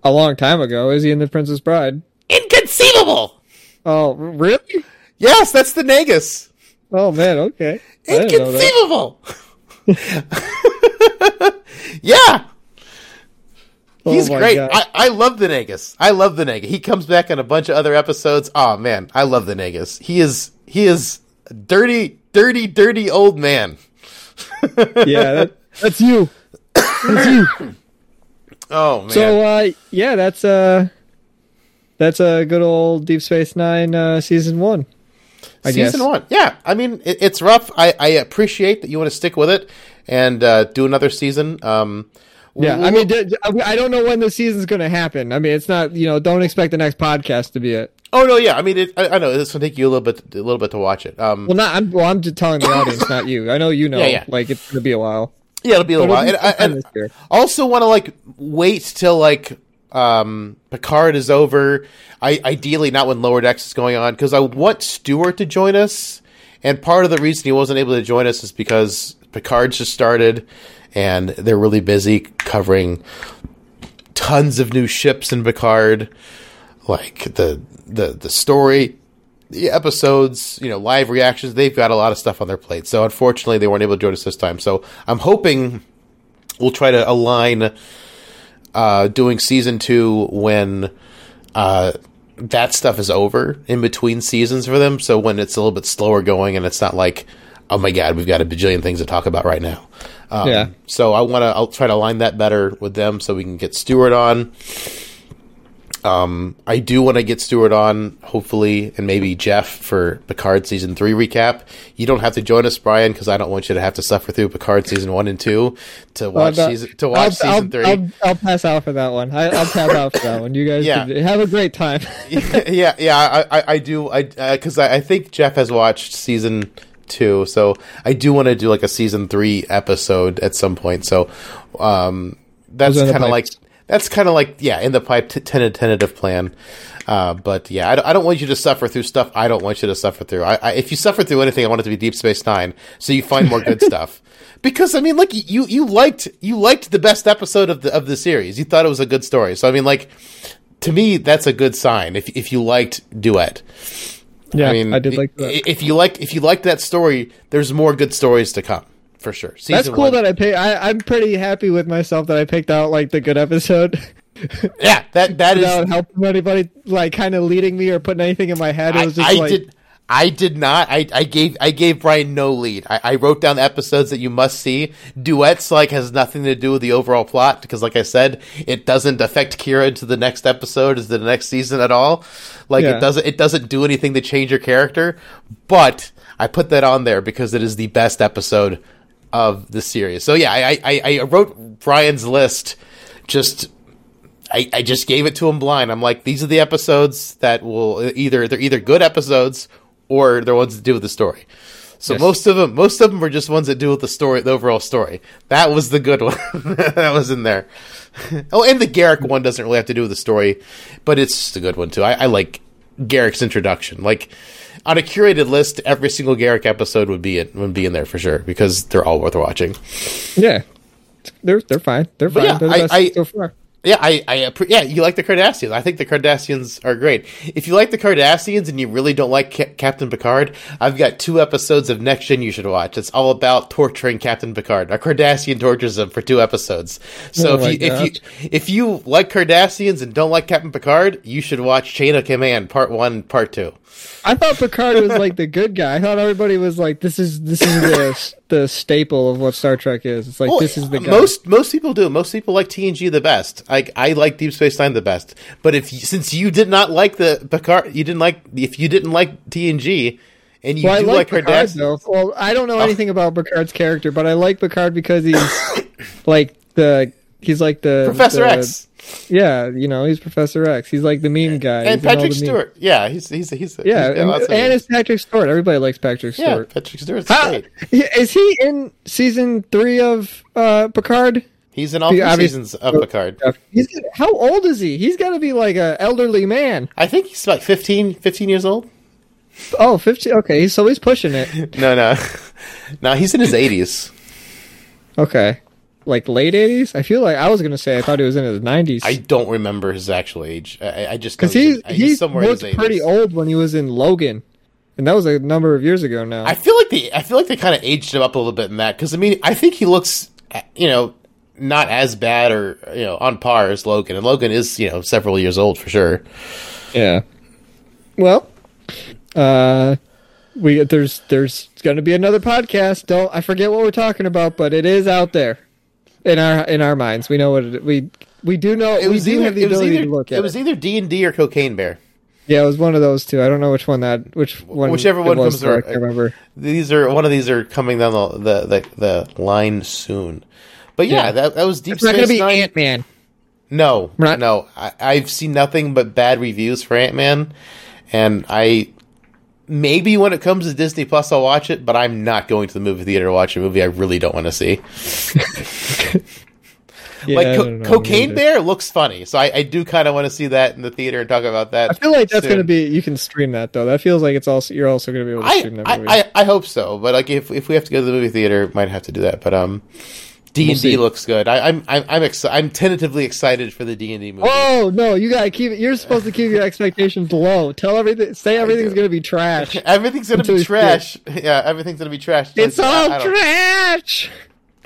A long time ago. Is he in the Princess Bride? Inconceivable. Oh, really? Yes, that's the Nagus. Oh man, okay. I didn't know that. Inconceivable. *laughs* yeah. He's Oh my great. God. I, I love the Nagus. I love the Nagus. He comes back in a bunch of other episodes. Oh man, I love the Nagus. He is he is a dirty, dirty, dirty old man. *laughs* yeah, that, that's you. That's you. *coughs* Oh man. So uh, yeah, that's uh, that's a good old Deep Space Nine uh, season one. I season guess. one. Yeah, I mean it, it's rough. I, I appreciate that you want to stick with it and uh, do another season. Um, Yeah, we'll- I mean, d- d- I don't know when the season's going to happen. I mean, it's not you know, don't expect the next podcast to be it. oh no, yeah. I mean, it, I, I know this will take you a little bit, a little bit to watch it. Um, Well, not I'm. Well, I'm just telling the audience, not you. I know you know. Yeah, yeah. Like it's going to be a while. yeah, it'll be a little But while. And, I, and also want to like wait till like um, Picard is over. I ideally not when Lower Decks is going on because I want Stewart to join us. And part of the reason he wasn't able to join us is because Picard's just started, and they're really busy covering tons of new ships in Picard, like the the the story, the episodes, you know, live reactions. They've got a lot of stuff on their plate. So unfortunately, they weren't able to join us this time. So I'm hoping we'll try to align uh, doing season two when uh, that stuff is over in between seasons for them. So when it's a little bit slower going and it's not like, oh my god, we've got a bajillion things to talk about right now. Um, Yeah. So I want to. I'll try to align that better with them so we can get Stewart on. Um, I do want to get Stewart on, hopefully, and maybe Jeff for Picard season three recap. You don't have to join us, Brian, because I don't want you to have to suffer through Picard season one and two to watch Well, season to watch I'll, season I'll, 3 I'll, I'll pass out for that one. I, I'll pass out for that one. You guys Yeah. can- have a great time. *laughs* yeah, yeah, I, I, I do, I, because I, I think Jeff has watched season two, so I do want to do like a season three episode at some point. So, um, that's Those are the kind of like. That's kind of like yeah, in the pipe t- tentative, tentative plan. Uh, but yeah, I don't, I don't want you to suffer through stuff. I don't want you to suffer through. I, I, if you suffer through anything, I want it to be Deep Space Nine, so you find more good *laughs* stuff. Because I mean, like you, you liked you liked the best episode of the of the series. You thought it was a good story. So I mean, like to me, that's a good sign. If if you liked Duet, yeah, I mean, i did like that. If you like, if you liked that story, there's more good stories to come for sure. Season That's cool one- that I pay. I, I'm pretty happy with myself that I picked out like the good episode *laughs* yeah, that that is. without helping anybody, like kind of leading me or putting anything in my head. It I, was just I like, did. I did not. I, I gave I gave Brian no lead. I, I wrote down the episodes that you must see. Duets like has nothing to do with the overall plot because, like I said, it doesn't affect Kira into the next episode, is the next season at all. Like Yeah. it doesn't it doesn't do anything to change your character. But I put that on there because it is the best episode of the series. So yeah, I I, I wrote Brian's list just I, I just gave it to him blind. I'm like, these are the episodes that will either they're either good episodes or they're ones that do with the story. So Yes. most of them, most of them were just ones that do with the story, the overall story. That was the good one *laughs* that was in there. oh, and the Garak one doesn't really have to do with the story, but it's just a good one too. I, I like Garak's introduction. Like on a curated list, every single Garak episode would be in, would be in there for sure because they're all worth watching. yeah, they're they're fine. They're fine. yeah, they're the I- I- so far. Yeah, I, I, yeah, you like the Cardassians. I think the Cardassians are great. If you like the Cardassians and you really don't like Ca- Captain Picard, I've got two episodes of Next Gen you should watch. It's all about torturing Captain Picard. A Cardassian tortures him for two episodes. So Oh if you if you if you like Cardassians and don't like Captain Picard, you should watch Chain of Command Part One, Part Two. I thought Picard was like the good guy. I thought everybody was like, this is this is the the staple of what Star Trek is. It's like this is the guy. most most people do. Most people like TNG the best. Like I like Deep Space Nine the best. But if you, since you did not like the Picard, you didn't like if you didn't like TNG, and you well, I like like Picard though. Well, I don't know Oh. anything about Picard's character, but I like Picard because he's *coughs* like the he's like the Professor the- X Yeah, you know, he's Professor X. He's like the meme guy. and He's Patrick Stewart. Yeah, he's he's he's Yeah, he's and, and it's Patrick Stewart. Everybody likes Patrick Stewart. yeah, Patrick Stewart's How- great. is he in season three of uh, Picard? He's in all three seasons of Picard. He's how old is he? He's got to be like an elderly man. I think he's like 15, 15 years old. Oh, 50. Okay, so he's pushing it. *laughs* No, no, *laughs* no. He's in his eighties. Okay, like late 80s. I feel like I was gonna say I thought he was in his 90s. I don't remember his actual age. I, I just because he he somewhere in his looked pretty 80s. old when he was in Logan, and that was a number of years ago now. I feel like they I feel like they kind of aged him up a little bit in that because I mean I think he looks you know not as bad or you know on par as Logan, and Logan is you know several years old for sure. Yeah. Well, uh, we there's there's going to be another podcast. Don't I forget what we're talking about, but it is out there in our in our minds. We know what it, we we do know. It we was do either have the it ability either to look at it was either D and D or Cocaine Bear. Yeah, it was one of those two. I don't know which one that which one. Whichever one comes though, I remember. These are one of these are coming down the the the, the line soon. But yeah, Yeah. that that was Deep It's not going to be Ant Man. No, Right. no. I, I've seen nothing but bad reviews for Ant Man, and I maybe when it comes to Disney Plus, I'll watch it. But I'm not going to the movie theater to watch a movie I really don't want to see. *laughs* Yeah, like Co- Cocaine. Bear looks funny, so I, I do kind of want to see that in the theater and talk about that. I feel like that's going to be. You can stream that though. That feels like it's also you're also going to be able to I, stream that movie. I, I, I hope so, but like if if we have to go to the movie theater, might have to do that. But um, D and D looks good. I, I'm I'm I'm, exci- I'm tentatively excited for the D and D movie. Oh no! You gotta keep it. You're supposed to keep your expectations low. Tell everything. Say *laughs* everything's gonna be trash. Everything's gonna be trash. Yeah, everything's gonna be trash. It's I- all I trash.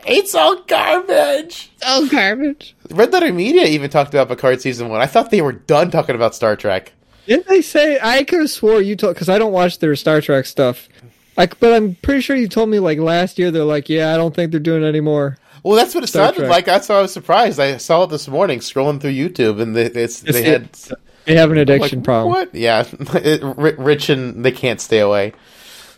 It's all garbage. It's all garbage. Red Letter Media even talked about Picard season one. I thought they were done talking about Star Trek. Didn't they say? I could have swore you told because I don't watch their Star Trek stuff. Like, but I'm pretty sure you told me like last year they're like, yeah, I don't think they're doing it anymore. Well, that's what it Star sounded Trek. like. That's why I was surprised. I saw it this morning scrolling through YouTube, and they, it's, they had They have an like, addiction problem. What? Yeah, *laughs* it, Rich and they can't stay away.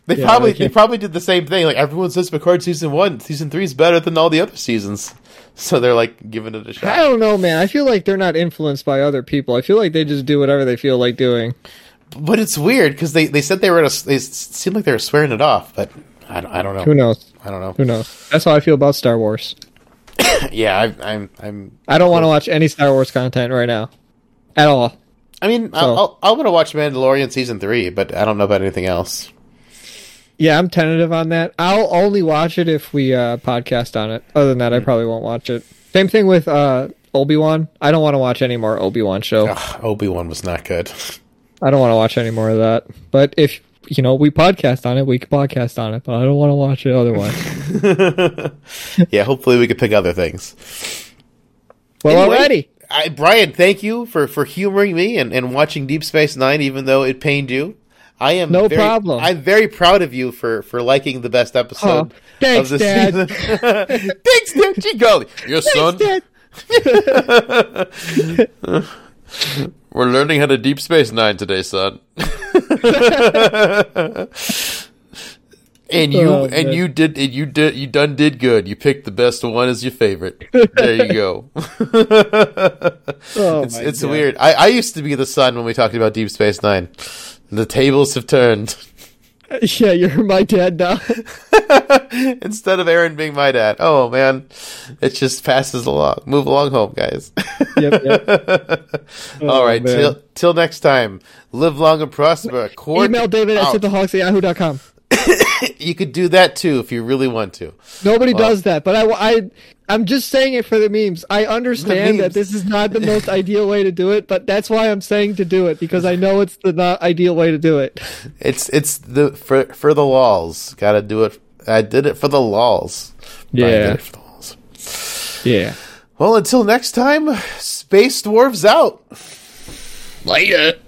They Yeah, probably they they, probably did the same thing. Like everyone says, Picard season one, season three is better than all the other seasons, *laughs* so they're like giving it a shot. I don't know, man. I feel like they're not influenced by other people. I feel like they just do whatever they feel like doing. But it's weird because they, they said they were. At a, they seemed like they were swearing it off, but I don't, I don't know. Who knows? I don't know. Who knows? That's how I feel about Star Wars. *coughs* yeah, I, I'm I'm I don't want to watch any Star Wars content right now, at all. I mean, I'll, I'll, I'm going to watch Mandalorian season three, but I don't know about anything else. Yeah, I'm tentative on that. I'll only watch it if we uh, podcast on it. Other than that, I probably won't watch it. Same thing with uh, Obi Wan. I don't want to watch any more Obi Wan show. Obi Wan was not good. I don't want to watch any more of that. But if you know we podcast on it, we can podcast on it. But I don't want to watch it otherwise. *laughs* *laughs* yeah, hopefully we could pick other things. well, Anyway, already. I, Brian, thank you for, for humoring me and, and watching Deep Space Nine, even though it pained you. I am No very- problem. I'm very proud of you for, for liking the best oh, episode Oh, thanks, of the Dad. season. *laughs* thanks, Dad. Gee golly, yes, son. Dad. We're learning how to Deep Space Nine today, son. and you Oh, and you did and you did you done did good. You picked the best one as your favorite. There you go. *laughs* *laughs* Oh, it's it's God. weird. I, I used to be the son when we talked about Deep Space Nine. The tables have turned. *laughs* Yeah, you're my dad now. *laughs* Instead of Aaron being my dad. Oh man. It just passes along. Move along home, guys. yep, yep. *laughs* All right, oh, man. till till next time. Live long and prosper. Cord- Email David at out. at yahoo.com. *coughs* You could do that too if you really want to. Nobody does that, but I, I, I'm just saying it for the memes. I understand memes. that this is not the most *laughs* ideal way to do it, but that's why I'm saying to do it because I know it's the not ideal way to do it. *laughs* It's it's the for for the laws. Got to do it. I did it for the laws. Brian Yeah. did it for the laws. Yeah. Well, until next time, Space Dwarves out. Later.